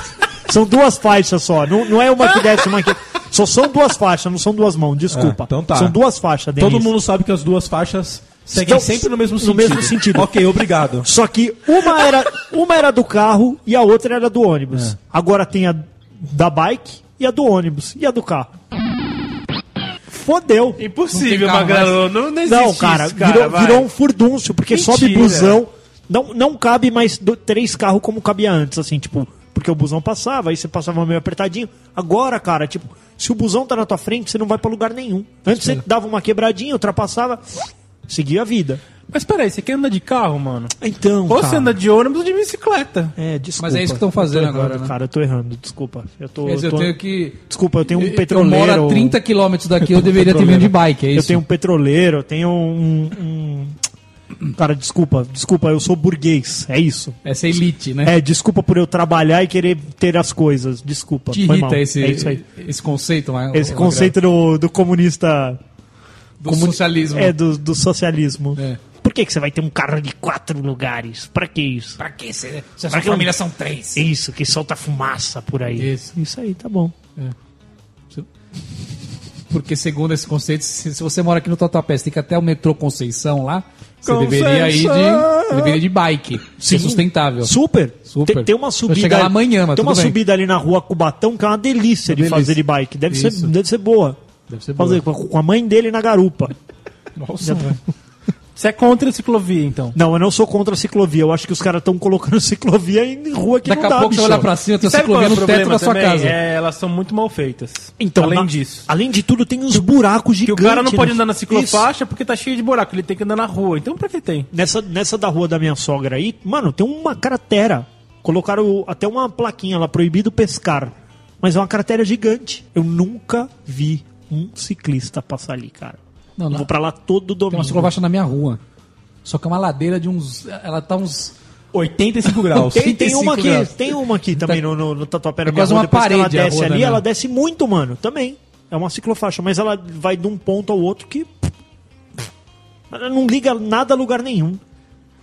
São duas faixas só. Não, não é uma que desce, uma que. Só são duas faixas, não são duas mãos. Desculpa. Ah, então tá. São duas faixas, Denis. Todo mundo sabe que as duas faixas seguem Estão- sempre no mesmo no sentido. mesmo sentido. Ok, obrigado. Só que uma era, uma era do carro e a outra era do ônibus. É. Agora tem a da bike e a do ônibus. E a do carro. Fodeu. Impossível, Não Magrelo. Não, não existe Não, cara, isso, cara. virou, virou um furdúncio, porque Mentira. sobe busão. Não, não cabe mais do- três carros como cabia antes, assim, tipo, porque o busão passava, aí você passava meio apertadinho. Agora, cara, tipo, se o busão tá na tua frente, você não vai pra lugar nenhum. Antes você dava uma quebradinha, ultrapassava, seguia a vida. Mas peraí, você quer andar de carro, mano? Então, Ou cara, você anda de ônibus ou de bicicleta? É, desculpa. Mas é isso que estão fazendo Eu errando, agora, né? Cara, eu tô errando, desculpa. Eu tô, Quer dizer, eu eu tô- tenho que. Desculpa, eu tenho um Eu- petroleiro. Eu moro a 30 quilômetros daqui, eu deveria ter vindo de bike, é isso? Eu tenho um petroleiro, eu tenho um, um- Cara, desculpa, desculpa, eu sou burguês, é isso. Essa é elite, né? É, desculpa por eu trabalhar e querer ter as coisas, desculpa. Te foi mal. irrita esse, É isso aí. esse conceito, né? Esse conceito do, do comunista. do socialismo. É, do, do socialismo. É. Que, que você vai ter um carro de quatro lugares? Pra que isso? Pra quê? Se, se a sua que família são três. Isso, que solta fumaça por aí. Isso. Isso aí, tá bom. Porque segundo esse conceito, se, se você mora aqui no Tatuapé, você tem que até o metrô Conceição lá, você Conceição! deveria ir de, você deveria ir de bike. Sim. É sustentável. Super. Super. Tem, tem uma subida. chegar lá amanhã, mas Tem uma bem. subida ali na rua Cubatão que é uma delícia de delícia. fazer de bike. Deve, ser, deve ser boa. Deve ser Fazer boa. com a- mãe dele na garupa. [laughs] Nossa. Você é contra a ciclovia, então? Não, eu não sou contra a ciclovia. Eu acho que os caras estão colocando [laughs] ciclovia em rua que Daqui não a dá, pouco você bicho. olha pra cima, tem Sabe qual ciclovia é o no teto da sua também? casa. É, elas são muito mal feitas. Então, Além na- disso. Além de tudo, tem uns buracos Que o gigantes. cara não pode né? andar na Isso. ciclofaixa porque tá cheio de buraco. Ele tem que andar na rua. Então pra que tem? Nessa, nessa da rua da minha sogra aí, mano, tem uma cratera. Colocaram até uma plaquinha lá, proibido pescar. Mas é uma cratera gigante. Eu nunca vi um ciclista passar ali, cara. Não, Eu vou pra lá todo Tem uma domingo. ciclovaixa na minha rua. Só que é uma ladeira de uns. Ela tá uns 85 graus. Tem, tem uma 85 aqui, graus. tem uma aqui também no, no, no Tatuapé na É minha rua, uma depois que ela parede desce ali, né? ela desce muito, mano, também. É uma ciclofaixa, mas ela vai de um ponto ao outro que... Ela não liga nada a lugar nenhum.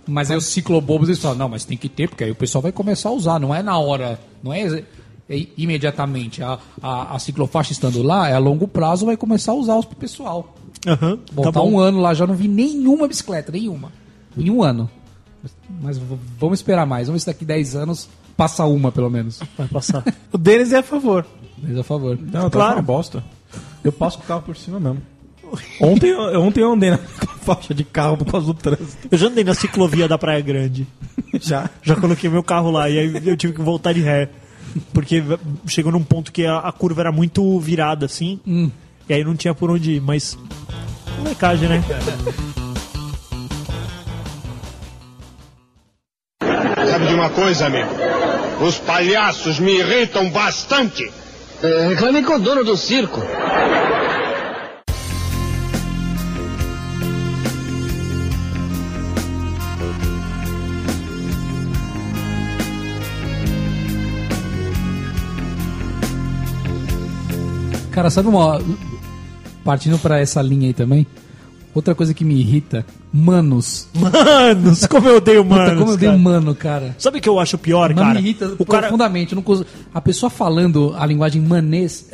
Mas aí os ciclobobos eles falam, não, mas tem que ter, porque aí o pessoal vai começar a usar, não é na hora, não é, é imediatamente. A, a, a ciclofaixa estando lá, é a longo prazo, vai começar a usar os pro pessoal. Aham, Bom, tá tá um ano lá, já não vi nenhuma bicicleta, nenhuma. Em um ano. Mas vamos esperar mais, vamos ver se daqui 10 anos passa uma, pelo menos. Vai passar. [laughs] O Denis é a favor. Mas a favor. Não, tá Claro. uma bosta. Eu passo com o carro por cima mesmo. Ontem, eu- ontem eu andei na [laughs] faixa de carro por causa do trânsito. Eu já andei na ciclovia da Praia Grande. [laughs] Já. Já coloquei meu carro lá e aí eu tive que voltar de ré. Porque chegou num ponto que a, a curva era muito virada, assim. E aí não tinha por onde ir, mas. Molecagem, né? Sabe de uma coisa, amigo? Os palhaços me irritam bastante. É, reclame com o dono do circo. Cara, sabe uma. Partindo pra essa linha aí também. Outra coisa que me irrita, manos. Manos, como eu odeio Puta, manos. como eu dei cara. mano, cara. Sabe o que eu acho pior, Mas cara? me irrita o cara, profundamente. Eu não consigo- A pessoa falando a linguagem manês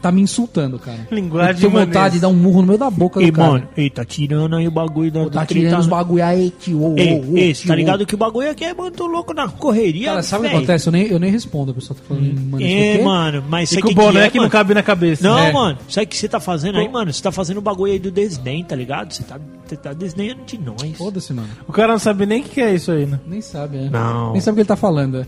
tá me insultando, cara. Linguagem eu tenho vontade de dar um murro no meio da boca Ei, do cara. mano, ei, tá tirando aí o bagulho da tá do tirando trinta- os bagulho aí, tio. ô, Ei, ô, ô, ei, tio, tá ligado que o bagulho aqui é muito louco na correria. Cara, sabe o que acontece? Eu nem, eu nem respondo. A pessoa tá falando em manês. É, mano, mas E sabe com o que que é, que não mano? cabe na cabeça. Não, É. mano, sabe o que você tá fazendo aí, mano? Você tá fazendo o bagulho aí do desdém, tá ligado? Você tá, você tá desdenhando de nós. Foda-se, mano. O cara não sabe nem o que que é isso aí, né? Nem sabe, é. Não. Nem sabe o que ele tá falando. É.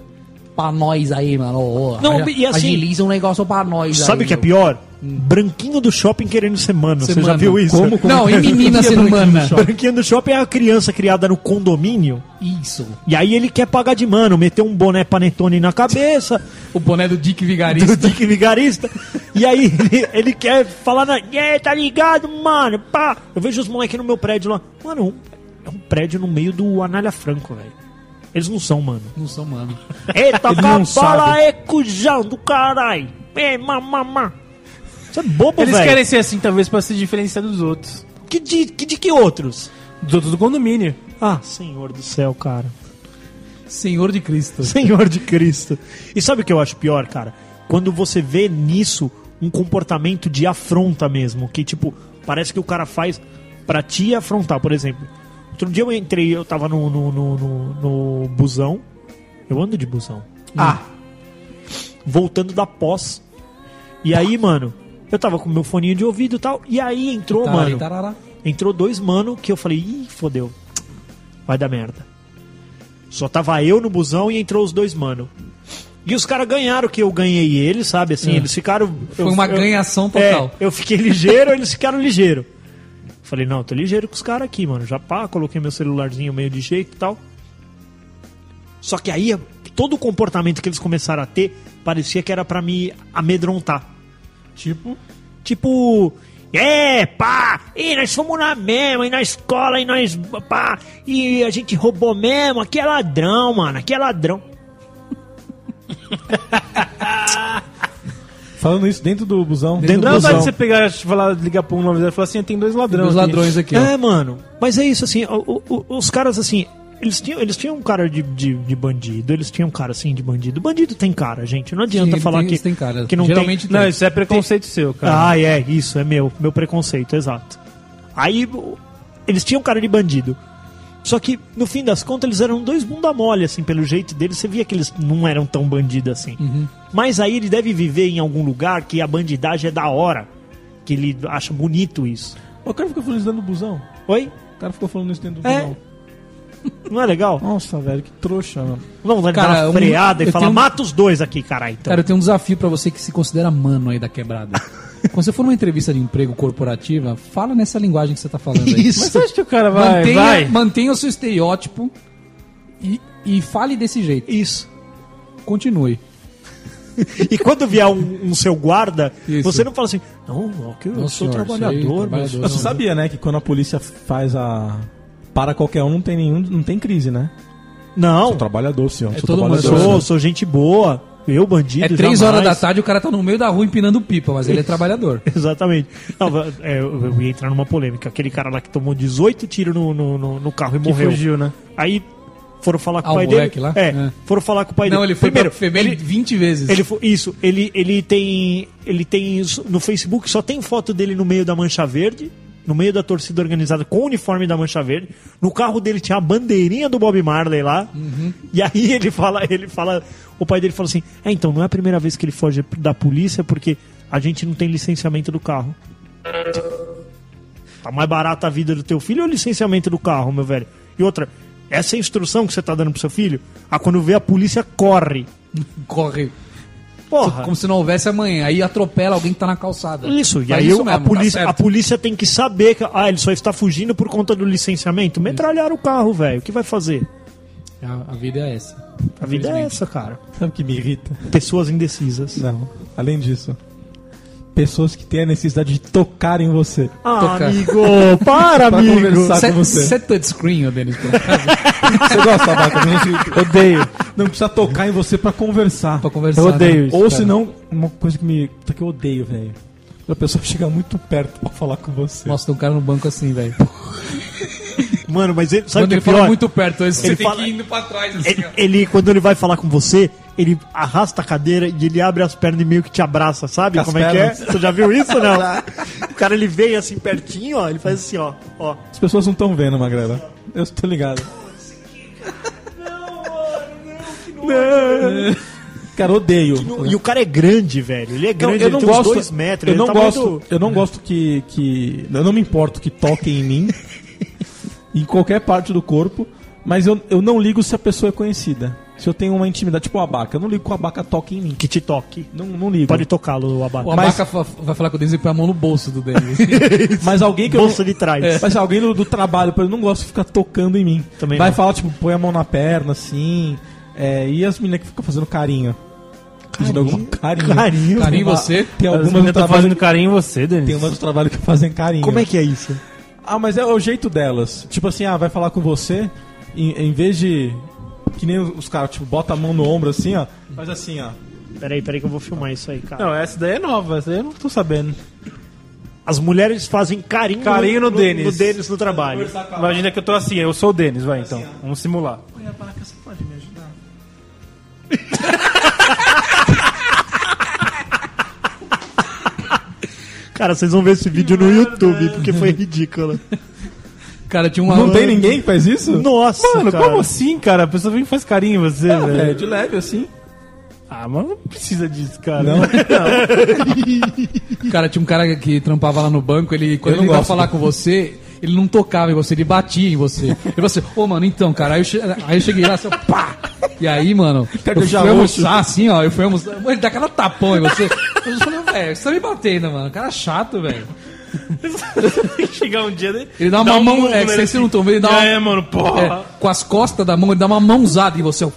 Pra nós aí, mano. Não, e assim- Agiliza um negócio pra nós Sabe o que é pior? Branquinho do shopping querendo ser mano. Você já viu isso? Como? Não, e menina sendo mana. Branquinho do shopping é a criança criada no condomínio. Isso. E aí ele quer pagar de mano, meter um boné panetone na cabeça, [laughs] O boné do Dick do Vigarista. Dick Vigarista. e aí ele, ele quer falar na. É, tá ligado, mano? Pá. Eu vejo os moleques no meu prédio lá. Mano, é um prédio no meio do Anália Franco, velho. Eles não são, mano. Não são, mano. Eita, [laughs] Ele com a não bola sabe. é cujão do caralho. É, mamamá. Você é bobo, Eles velho. querem ser assim, talvez, pra se diferenciar dos outros. Que de, que de que outros? Dos outros do condomínio. Ah, senhor do céu, cara. Senhor de Cristo. [laughs] Senhor de Cristo. E sabe o que eu acho pior, cara? Quando você vê nisso um comportamento de afronta mesmo. Que, tipo, parece que o cara faz pra te afrontar. Por exemplo, outro dia eu entrei, eu tava no, no, no, no- no busão. Eu ando de busão. Ah. Voltando da pós. E aí, mano, eu tava com meu foninho de ouvido e tal. E aí entrou, Tarari, mano. tarará. Entrou dois mano que eu falei, ih, fodeu. Vai dar merda. Só tava eu no busão e entrou os dois mano. E os caras ganharam que eu ganhei eles, sabe? Assim, É. eles ficaram. Foi eu- uma eu- ganhação total. É, eu fiquei ligeiro, eles ficaram ligeiro. Falei, não, tô ligeiro com os caras aqui, mano. Já pá, coloquei meu celularzinho meio de jeito e tal. Só que aí, todo o comportamento que eles começaram a ter parecia que era pra me amedrontar. Tipo. Tipo, é, pá, e nós fomos lá mesmo, e na escola, e nós, pá, e a gente roubou mesmo, aqui é ladrão, mano, aqui é ladrão. [laughs] Falando isso dentro do busão. Dentro do Não dá busão. de você pegar, falar, ligar pra um 90 e falar assim, tem dois ladrões. Os aqui. ladrões aqui, ó. É, mano, mas é isso, assim, o- o- os caras, assim, eles tinham, eles tinham um cara de, de, de bandido, eles tinham um cara, assim, de bandido. Bandido tem cara, gente, não adianta Sim, falar tem- que, tem cara. que não Geralmente tem... Não, isso é preconceito seu, cara. Ah, é, isso, é meu, meu preconceito, exato. Aí, eles tinham cara de bandido. Só que, no fim das contas, eles eram dois bunda mole, assim, pelo jeito deles. Você via que eles não eram tão bandidos assim. Mas aí ele deve viver em algum lugar que a bandidagem é da hora. Que ele acha bonito isso. O cara ficou falando isso dentro do busão. Oi? O cara ficou falando isso dentro do É. busão. Não é legal? Nossa, velho, que trouxa, mano. Não, vai Cara, dar uma um- freada e eu falar, um- mata os dois aqui, caralho. Então. Cara, eu tenho um desafio pra você que se considera mano aí da quebrada. [laughs] Quando você for numa entrevista de emprego corporativa, fala nessa linguagem que você tá falando aí. Isso. Mas você acha que o cara vai. mantenha, vai? mantenha o seu estereótipo e, e fale desse jeito. Isso. Continue. E quando vier um, um seu guarda, Isso. você não fala assim, não, ó, que eu Não, sou senhor, trabalhador, sei, trabalhador. senhor." Mas você sabia, né, que quando a polícia faz a. Para qualquer um, não tem nenhum. Não tem crise, né? Não, Sou trabalhador, senhor. É sou todo mundo trabalhador. sou, sou gente boa. Eu, bandido, É três jamais. horas da tarde o cara tá no meio da rua empinando pipa, mas ele é trabalhador. [laughs] Exatamente. Não, é, eu, ia entrar numa polêmica. Aquele cara lá que tomou 18 tiros no, no, no- no carro e Que morreu. fugiu, né? Aí foram falar com Ah, o pai dele. lá? É, É. foram falar com o pai Não, dele. ele foi Primeiro, pra ele, 20 vezes. ele foi, isso, ele, ele tem. Ele tem. No Facebook só tem foto dele no meio da mancha verde. No meio da torcida organizada com o uniforme da Mancha Verde. No carro dele tinha a bandeirinha do Bob Marley lá. E aí ele fala, ele fala. O pai dele fala assim: É, então, não é a primeira vez que ele foge da polícia porque a gente não tem licenciamento do carro. Tá mais barata a vida do teu filho ou o licenciamento do carro, meu velho? E outra, essa é a instrução que você tá dando pro seu filho? Ah, quando vê a polícia, corre. Corre. Porra. Como se não houvesse amanhã. Aí atropela alguém que tá na calçada. Isso, e Faz aí isso mesmo, a, polícia, tá a polícia tem que saber que ah, ele só está fugindo por conta do licenciamento. Metralhar o carro, velho. O que vai fazer? A, a vida é essa. A vida é essa, cara. Sabe o que me irrita? Pessoas indecisas. Não. Além disso, pessoas que têm a necessidade de tocar em você. Ah, Tocar. amigo, [laughs] para, Pra amigo. conversar. com você. Você é touchscreen, ô Denis, por acaso, [laughs] Você gosta, Abaca? [laughs] Não- Odeio. Não precisa tocar em você pra conversar. pra conversar. Eu odeio né? isso. Ou cara. se não, uma coisa que me. que eu odeio, velho. Quando a pessoa chega muito perto pra falar com você. Nossa, tem um cara no banco assim, velho. Mano, mas ele, sabe o Quando que é ele fala pior? muito perto, esse Ele você fala- tem que ir indo pra trás, assim, Ele, ó. ele, quando ele vai falar com você, ele arrasta a cadeira e ele abre as pernas e meio que te abraça, sabe? As Como é que é? Você já viu isso ou não? [laughs] o cara ele vem assim pertinho, ó, ele faz assim, ó, ó. As pessoas não estão vendo, Magrela. Eu estou ligado. Cara, odeio. E o cara é grande, velho. Ele é Não, grande, eu ele não tem uns gosto. dois metros. eu ele não tá gosto. muito- Eu não gosto que, que. Eu não me importo que toquem em mim. [laughs] em qualquer parte do corpo. Mas eu, eu não ligo se a pessoa é conhecida. Se eu tenho uma intimidade, tipo o abaca. Eu não ligo que o abaca toque em mim. Que te toque. Não, não ligo. Pode tocá-lo, o abate. O Abaca fa- vai falar com o Denis e põe a mão no bolso do Denis. [laughs] Mas alguém que eu. Bolsa de trás. É. Mas alguém do, do trabalho, exemplo, não gosta de ficar tocando em mim. Também Vai não. falar, tipo, põe a mão na perna, assim. é, e as meninas que ficam fazendo carinho. Carinho. Carinho. Carinho em você. Tem As algumas estão trabalho. fazendo carinho em você, Denis. Tem umas do trabalho que fazem carinho. Como é que é isso? Ah, mas é o jeito delas. Tipo assim, ah, vai falar com você, em, em vez de. Que nem os caras, tipo, bota a mão no ombro assim, ó. Faz assim, ó. Peraí, peraí que eu vou filmar isso aí, cara. Não, essa daí é nova, essa daí eu não tô sabendo. As mulheres fazem carinho, Carinho no Denis. no Denis no trabalho. Imagina que eu tô assim, eu sou o Denis, vai então. Vamos simular. [laughs] Cara, vocês vão ver esse vídeo no YouTube, porque foi ridículo. [laughs] Cara, tinha uma. Não tem ninguém que faz isso? Nossa, Mano, cara. como assim, cara? A pessoa vem e faz carinho em você, Ah, velho. velho, de leve assim. Ah, mas não precisa disso, cara. Não. [laughs] Cara, tinha um cara que trampava lá no banco, ele, quando Eu não ele vai gosto. falar com você, ele não tocava em você, ele batia em você. Ele falou assim, ô mano, então, cara, aí eu, che- aí eu cheguei lá, assim, ó, pá! E aí, mano, Cara, eu eu fui almoçar assim, ó, eu fui almoçar, mano, ele dá aquela tapão em você. Eu falei, velho, você tá me batendo, mano, cara chato, velho. [laughs] Chegar um dia... Ele dá uma um mão, é, que vocês não estão vendo, ele dá uma, É, mano, porra. é, com as costas da mão, ele dá uma mãozada em você, ó,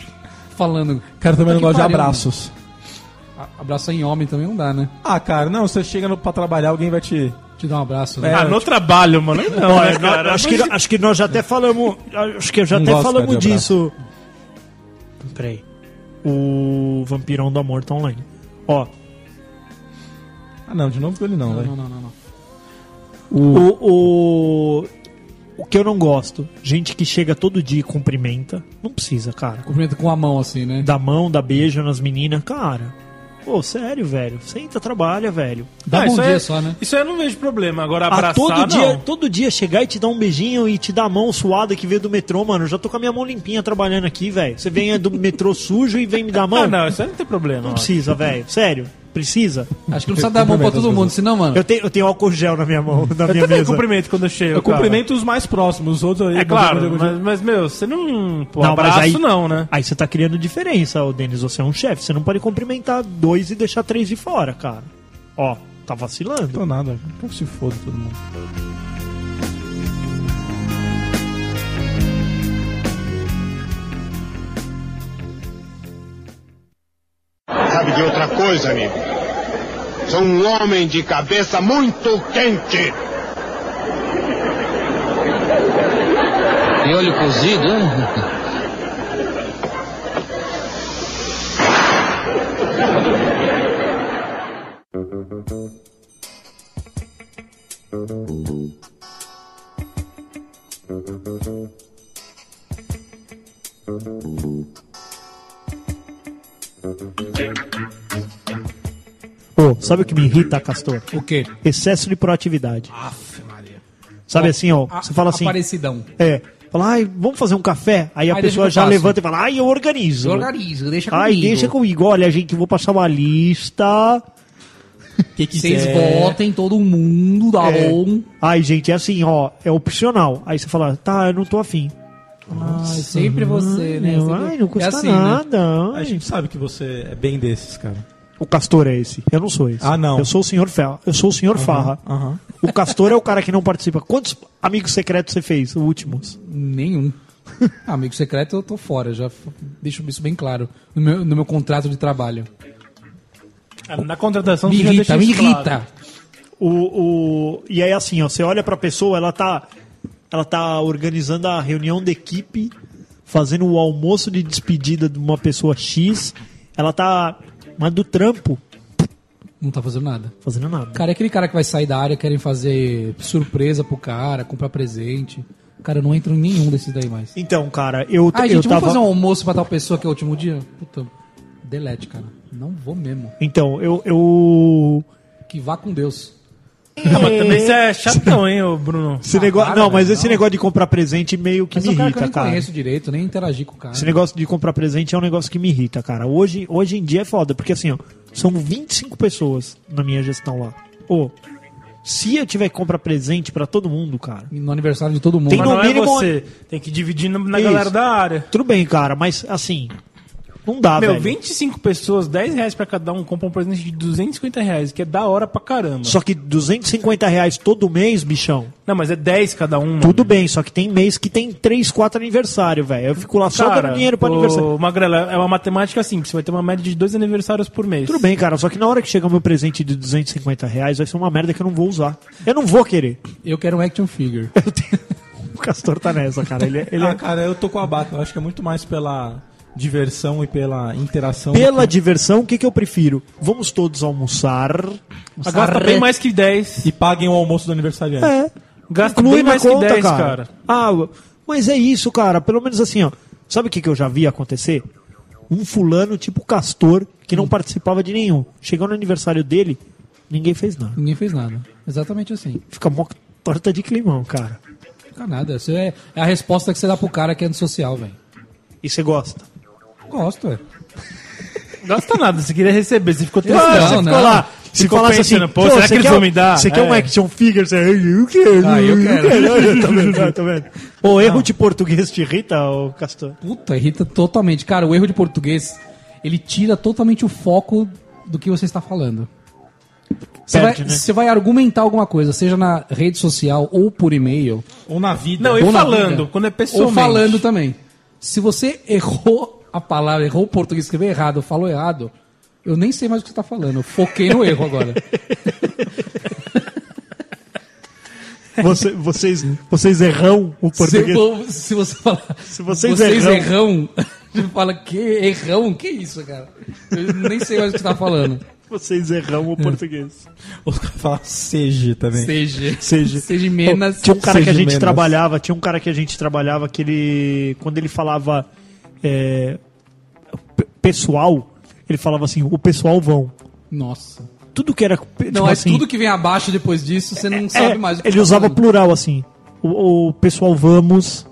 [laughs] falando. Cara, também não Que gosto de abraços. A- Abraçar em homem também não dá, né? Ah, cara, não, você chega no, pra trabalhar, alguém vai te. Te dar um abraço, É, né? Ah, no trabalho, mano. [laughs] Não, né, cara? acho, que, acho que nós já até falamos. Acho que já Não até gosto, falamos cara, disso. Peraí. O Vampirão do Amor tá online. Ó, Ah, não, de novo com ele não, Não, velho. não, não, não, não. O, o. O que eu não gosto, gente que chega todo dia e cumprimenta. Não precisa, cara. Cumprimento com a mão assim, né? Dá mão, dá beijo nas meninas. Cara, pô, sério, velho. Senta, trabalha, velho. Dá Ah, bom isso dia é- só, né? Isso aí eu não vejo problema. Agora, Ah, abraçar, todo, não. dia, todo dia chegar e te dar um beijinho e te dar a mão suada que veio do metrô, mano. Eu já tô com a minha mão limpinha trabalhando aqui, velho. Você vem do metrô sujo e vem me dar a mão? Ah, não, isso aí não tem problema. Não ó. precisa, velho. Sério. Precisa. Acho que não precisa dar a mão pra todo mundo, senão, mano. Eu tenho, eu tenho álcool gel na minha mão, na Eu minha também mesa. cumprimento quando eu chego. Eu cara. cumprimento os mais próximos, os outros aí. É claro, mas, mas, meu, você não. Pô, Não, abraço aí- não, né? Aí você tá criando diferença, ô Denis. Você é um chefe. Você não pode cumprimentar dois e deixar três de fora, cara. Ó, tá vacilando. Não tô nada, que se foda todo mundo. Sabe de outra coisa, amigo? Sou um homem de cabeça muito quente. E olho cozido, hein? Sabe o que me irrita, Castor? O quê? Excesso de proatividade. Aff, Maria. Sabe assim, ó, A- você fala assim, Aparecidão. é, fala, ai, vamos fazer um café? Aí a Ai, pessoa eu já faço. levanta e fala, ai, eu organizo. Organiza, deixa comigo. Ai, deixa comigo. Olha, gente, eu vou passar uma lista. Que que Vocês é? votem, todo mundo, tá É. bom? Ai, gente, é assim, ó, é opcional. Aí você fala, tá, eu não tô afim. Ai, sempre você, né? Ai, não custa é assim, né? nada. A ai. gente sabe que você é bem desses, cara. O Castor é esse. Eu não sou esse. Ah, não. Eu sou o senhor Farra. Eu sou o senhor Farra. Aham. O Castor é o cara que não participa. Quantos amigos secretos você fez, os últimos? Nenhum. Ah, [laughs] Amigo secreto eu tô fora, já deixo isso bem claro no meu, no meu contrato de trabalho. Na contratação Me você já irrita, deixa me isso claro. irrita. O, o... E aí, assim, ó, você olha pra pessoa, ela tá, ela tá organizando a reunião da equipe, fazendo o almoço de despedida de uma pessoa X. Ela tá. Mas do trampo, Não tá fazendo nada. fazendo nada. Cara, é aquele cara que vai sair da área, querem fazer surpresa pro cara, comprar presente. Cara, eu não entro em nenhum desses daí mais. Então, cara, eu, Ah, eu gente, tava. vamos fazer um almoço pra tal pessoa que é o último dia? Puta, delete, cara. Não vou mesmo. Então, eu. eu... Que vá com Deus. Ah, mas também você é chatão, hein, ô Bruno? Esse Ah, negócio, para, não, mas velho, esse não. negócio de comprar presente meio que Mas me é um cara que eu irrita, nem cara. conheço direito, nem interagi com o cara. Esse negócio de comprar presente é um negócio que me irrita, cara. Hoje, hoje em dia é foda, porque assim, ó, são 25 pessoas na minha gestão lá. Ô, se eu tiver que comprar presente pra todo mundo, cara. No aniversário de todo mundo. Tem Mas no não mínimo- é você. Tem que dividir na, na Isso. galera da área. Tudo bem, cara, mas assim, não dá, Meu, velho. 25 pessoas, 10 reais pra cada um, compram um presente de 250 reais, que é da hora pra caramba. Só que 250 reais todo mês, bichão. Não, mas é 10 cada um. mano. Tudo bem, só que tem mês que tem 3, 4 aniversário, velho. Eu fico lá só Cara, dando dinheiro pra ô, aniversário. Magrela, é uma matemática simples. Você vai ter uma média de dois aniversários por mês. Tudo bem, cara, só que na hora que chegar o meu presente de 250 reais, vai ser uma merda que eu não vou usar. Eu não vou querer. Eu quero um action figure. Eu [laughs] tenho- O Castor tá nessa, cara. Ele, é- ele Ah, é cara, eu tô com a Batman. Eu acho que é muito mais pela diversão e pela interação. Pela que- diversão, o que, que eu prefiro? Vamos todos almoçar. Gasta bem mais que 10. E paguem o almoço do aniversariante. É. Gasta Inclui bem mais conta, que 10, cara. cara. Ah, mas é isso, cara. Pelo menos assim, ó. Sabe o que, que eu já vi acontecer? Um fulano tipo Castor, que não participava de nenhum. Chegou no aniversário dele, ninguém fez nada. Ninguém fez nada. Exatamente assim. Fica mó torta de climão, cara. Fica nada. Isso é, é a resposta que você dá pro cara que é antissocial, velho. E você gosta? Gosto, é. Gasta nada, você queria receber, você ficou triste. Não, você ficou não. lá. Se Ficou falasse assim, pensando, pô, será que eles quer vão me dar? Você quer um É. action figure? Você, eu quero. Ah, eu quero. [laughs] tá vendo? Tá vendo? [laughs] O erro de português te irrita, ô Castor? Puta, irrita totalmente. Cara, o erro de português, ele tira totalmente o foco do que você está falando. Você vai, né? você vai argumentar alguma coisa, seja na rede social ou por e-mail, Ou na vida. Não, e Ou falando, vida. quando é ou pessoalmente. falando também. Se você errou a palavra, errou o português, escreveu errado, falou errado, eu nem sei mais o que você está falando. Eu foquei no erro agora. [laughs] Você- vocês, vocês erram o português. Se, eu- se você falar. Se vocês errão. errão. [laughs] Você fala, que errão? Que isso, cara? Eu nem sei mais o que você tá falando. Vocês erram o português. Os caras falam seja também. Seja. Seja. [laughs] Seja menos. Tinha um cara que a Seja gente menos. trabalhava, tinha um cara que a gente trabalhava que ele. Quando ele falava é, pessoal, ele falava assim, o pessoal vão. Nossa. Tudo que era. tipo Não, é assim, tudo que vem abaixo depois disso, você não é, sabe mais o que Ele tá usava falando. plural assim. O, o pessoal vamos.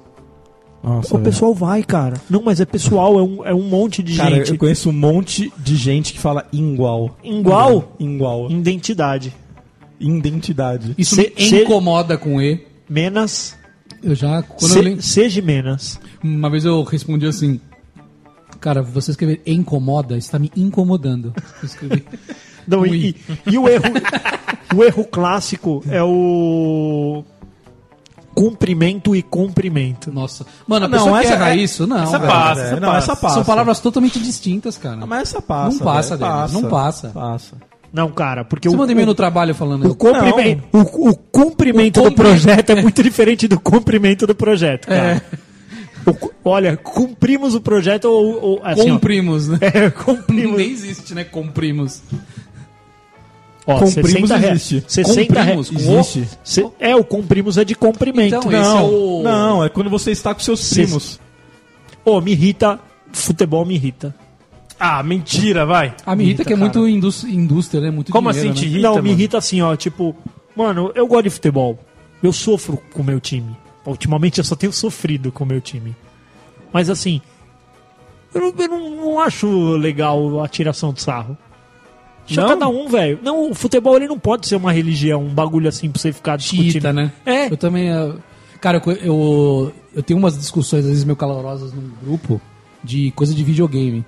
Nossa, o velho. pessoal vai, cara. Não, mas é pessoal, é um, é um monte de Cara, gente. eu conheço um monte de gente que fala igual. Igual? Igual. Identidade. Identidade. Isso Se- me se- incomoda com E. Menos. Eu já. Quando Se- eu lembro, seja menos. uma vez eu respondi assim. Cara, você escrever incomoda está me incomodando. Eu escrevi. [laughs] Não, e, e- e o erro, [laughs] o erro clássico é o cumprimento e cumprimento. Nossa. Mano, a Não, pessoa que essa erra é- isso, não. essa velho. passa, É, essa não, passa. essa passa. São palavras totalmente distintas, cara. Ah, mas essa passa. Não passa, velho, Denis, não passa. Passa. Não, cara, porque Você o, manda e-mail o, no trabalho falando. o, cumprimento, o, o cumprimento O do projeto é muito diferente do cumprimento do projeto, cara. É. O olha, cumprimos o projeto ou, ou assim, ó, Comprimos, né? é, cumprimos. Nem existe, né? Comprimos. Ó, Com 60 primos reais. existe. 60 Com reais. primos, com Existe. Cê- É, o com primos é de comprimento. Então, Não. esse é Não, o- não, é quando você está com seus primos. Ô, me irrita. Futebol me irrita. Ah, mentira, vai. A me irrita que é cara. muito indústria, né? Muito Como dinheiro, assim te né? irrita? não, me irrita assim, ó. Tipo, mano, eu gosto de futebol. Eu sofro com o meu time. Ultimamente eu só tenho sofrido com o meu time. Mas assim, eu não, eu não, não acho legal a tiração de sarro. Deixa Não? cada um, velho. Não, o futebol ele não pode ser uma religião, um bagulho assim pra você ficar discutindo. Chita, né? É. Eu também. eh, Cara, eu, eu, eu tenho umas discussões, às vezes, meio calorosas num grupo de coisa de videogame.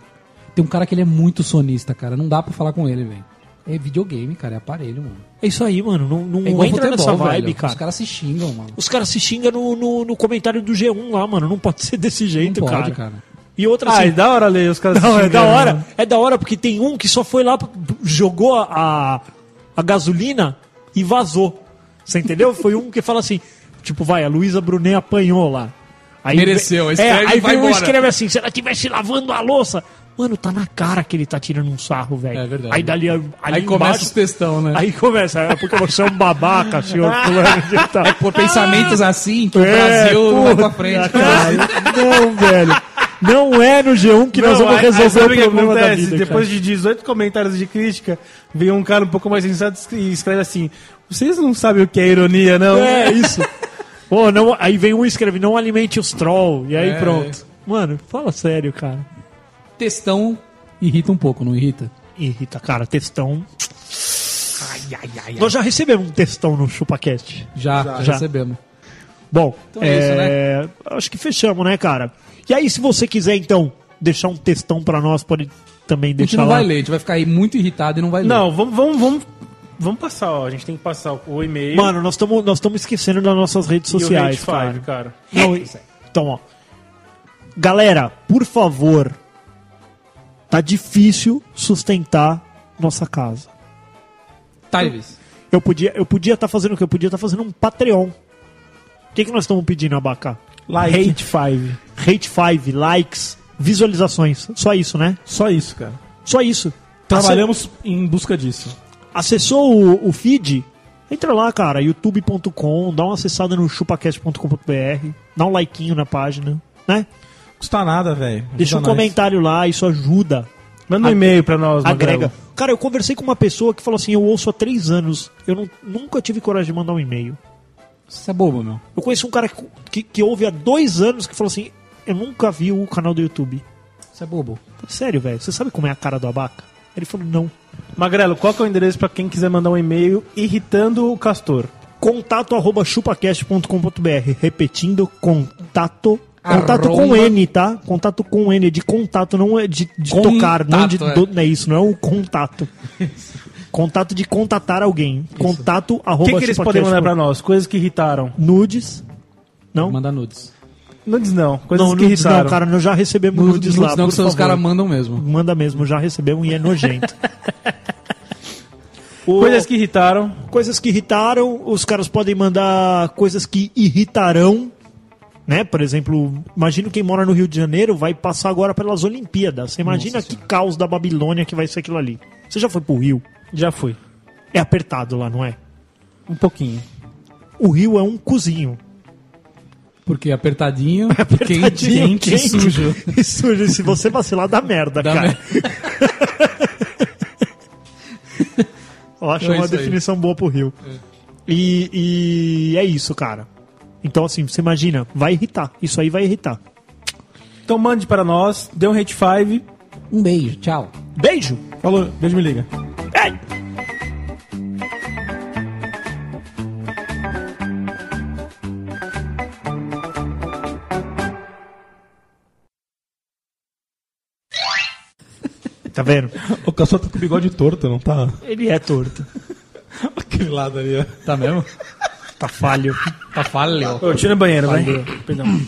Tem um cara que ele é muito sonista, cara. Não dá pra falar com ele, velho. É videogame, cara. É aparelho, mano. É isso aí, mano. Não, não É entra futebol, nessa vibe, velho. cara. Os caras se xingam, mano. Os caras se xingam no, no, no comentário do G1 lá, mano. Não pode ser desse jeito, Não pode, cara. cara. E outra Ah, assim, é da hora ler os caras Não, se é da hora. né? É da hora porque tem um que só foi lá, jogou a, a gasolina e vazou. Você entendeu? Foi um que fala assim, tipo, vai, a Luísa Brunet apanhou lá. Aí Mereceu, vem- escreve é, e aí vai um embora. escreve assim, se ela estivesse lavando a louça. Mano, tá na cara que ele tá tirando um sarro, velho. É verdade. Aí dali ali Aí começa embaixo, os textão, né? Aí começa, é porque você é um babaca, senhor fulano de tal. Por pensamentos assim que o É, Brasil não vai pra frente. cara. Não, velho. Não é no G1 que nós Não, vamos aí- aí resolver sabe o que problema da acontece? vida. Depois cara. de 18 comentários de crítica, vem um cara um pouco mais sensato e escreve assim: Vocês não sabem o que é ironia, não? É, isso. Pô, não, aí vem um e escreve, não alimente os troll. E aí É. pronto. Mano, fala sério, cara. Textão irrita um pouco, não irrita? Irrita, cara, textão. Nós já recebemos um textão no ChupaCast. Já, já, Já. recebemos. Bom, Então é isso, é, acho que fechamos, né, cara? E aí, se você quiser, então, deixar um textão pra nós, pode também A gente deixar não lá. vai ler, a gente vai ficar aí muito irritado e não vai ler. Não, vamos, vamos, vamos, vamos passar, ó. A gente tem que passar o- o e-mail Mano, nós estamos nós estamos esquecendo das nossas redes e o sociais, Hate cara. Five, cara. Não, então, ó. Galera, por favor. Tá difícil sustentar nossa casa. Tives. Eu podia eu podia estar fazendo o quê? Eu podia estar fazendo um Patreon. O que, que nós estamos pedindo, Abacá? Like. Hate Five. Rate 5, likes, visualizações. Só isso, né? Só isso, cara. Só isso. Trabalhamos em busca disso. Acessou o, o feed? Entra lá, cara, youtube.com, dá uma acessada no chupacast.com.br, dá um likeinho na página, né? Custa nada, velho. Deixa um nós. comentário lá, isso ajuda. Manda um e-mail pra nós, agrega. Magrelo. Cara, eu conversei com uma pessoa que falou assim: eu ouço há três anos, eu não- nunca tive coragem de mandar um e-mail. Isso é bobo, meu. Eu conheço um cara que, que, que ouve há dois anos que falou assim: eu nunca vi o canal do YouTube. Isso é bobo. Sério, velho, você sabe como é a cara do abaca? Ele falou: não. Magrelo, qual que é o endereço pra quem quiser mandar um e-mail irritando o Castor? Contato arroba chupacast.com.br. Repetindo, contato. Contato Arroba- com N, tá? Contato com N, é de contato, não é de, de Contato, tocar, não de. é. do- não é isso, não é o contato. [laughs] contato de contatar alguém. Contato O arroba que, que eles podem mandar pra nós? Coisas que irritaram. Nudes. Não? Manda nudes. Nudes não, coisas Não, que nudes irritaram. não, cara, nós já recebemos Nudes, nudes, nudes lá, não, por que senão os caras mandam mesmo. Manda mesmo, já recebemos e é nojento. [laughs] O- Coisas que irritaram. coisas que irritaram, os caras podem mandar coisas que irritarão, né? Por exemplo, imagina quem mora no Rio de Janeiro vai passar agora pelas Olimpíadas. Você imagina que caos da Babilônia que vai ser aquilo ali. Você já foi pro Rio? Já fui. É apertado lá, não é? Um pouquinho. O Rio é um cozinho. Porque apertadinho, [laughs] quente, Tadinho, quente, [laughs] e sujo. E sujo. Se você vacilar, dá merda, Dá cara. mer- [laughs] Eu acho Então é uma isso aí. definição boa pro Rio. E, e é isso, cara. Então, assim, você imagina, vai irritar. Isso aí vai irritar. Então mande para nós, dê um Hate Five. Um beijo, tchau. Beijo! Falou, beijo, me liga. Ei! Tá vendo? [laughs] O Caçol tá com o bigode torto, não tá? Ele é torto. [laughs] Aquele lado ali, ó. Tá mesmo? [laughs] Tá falho. Tá falho. Ô, tira no banheiro, vai. Perdão.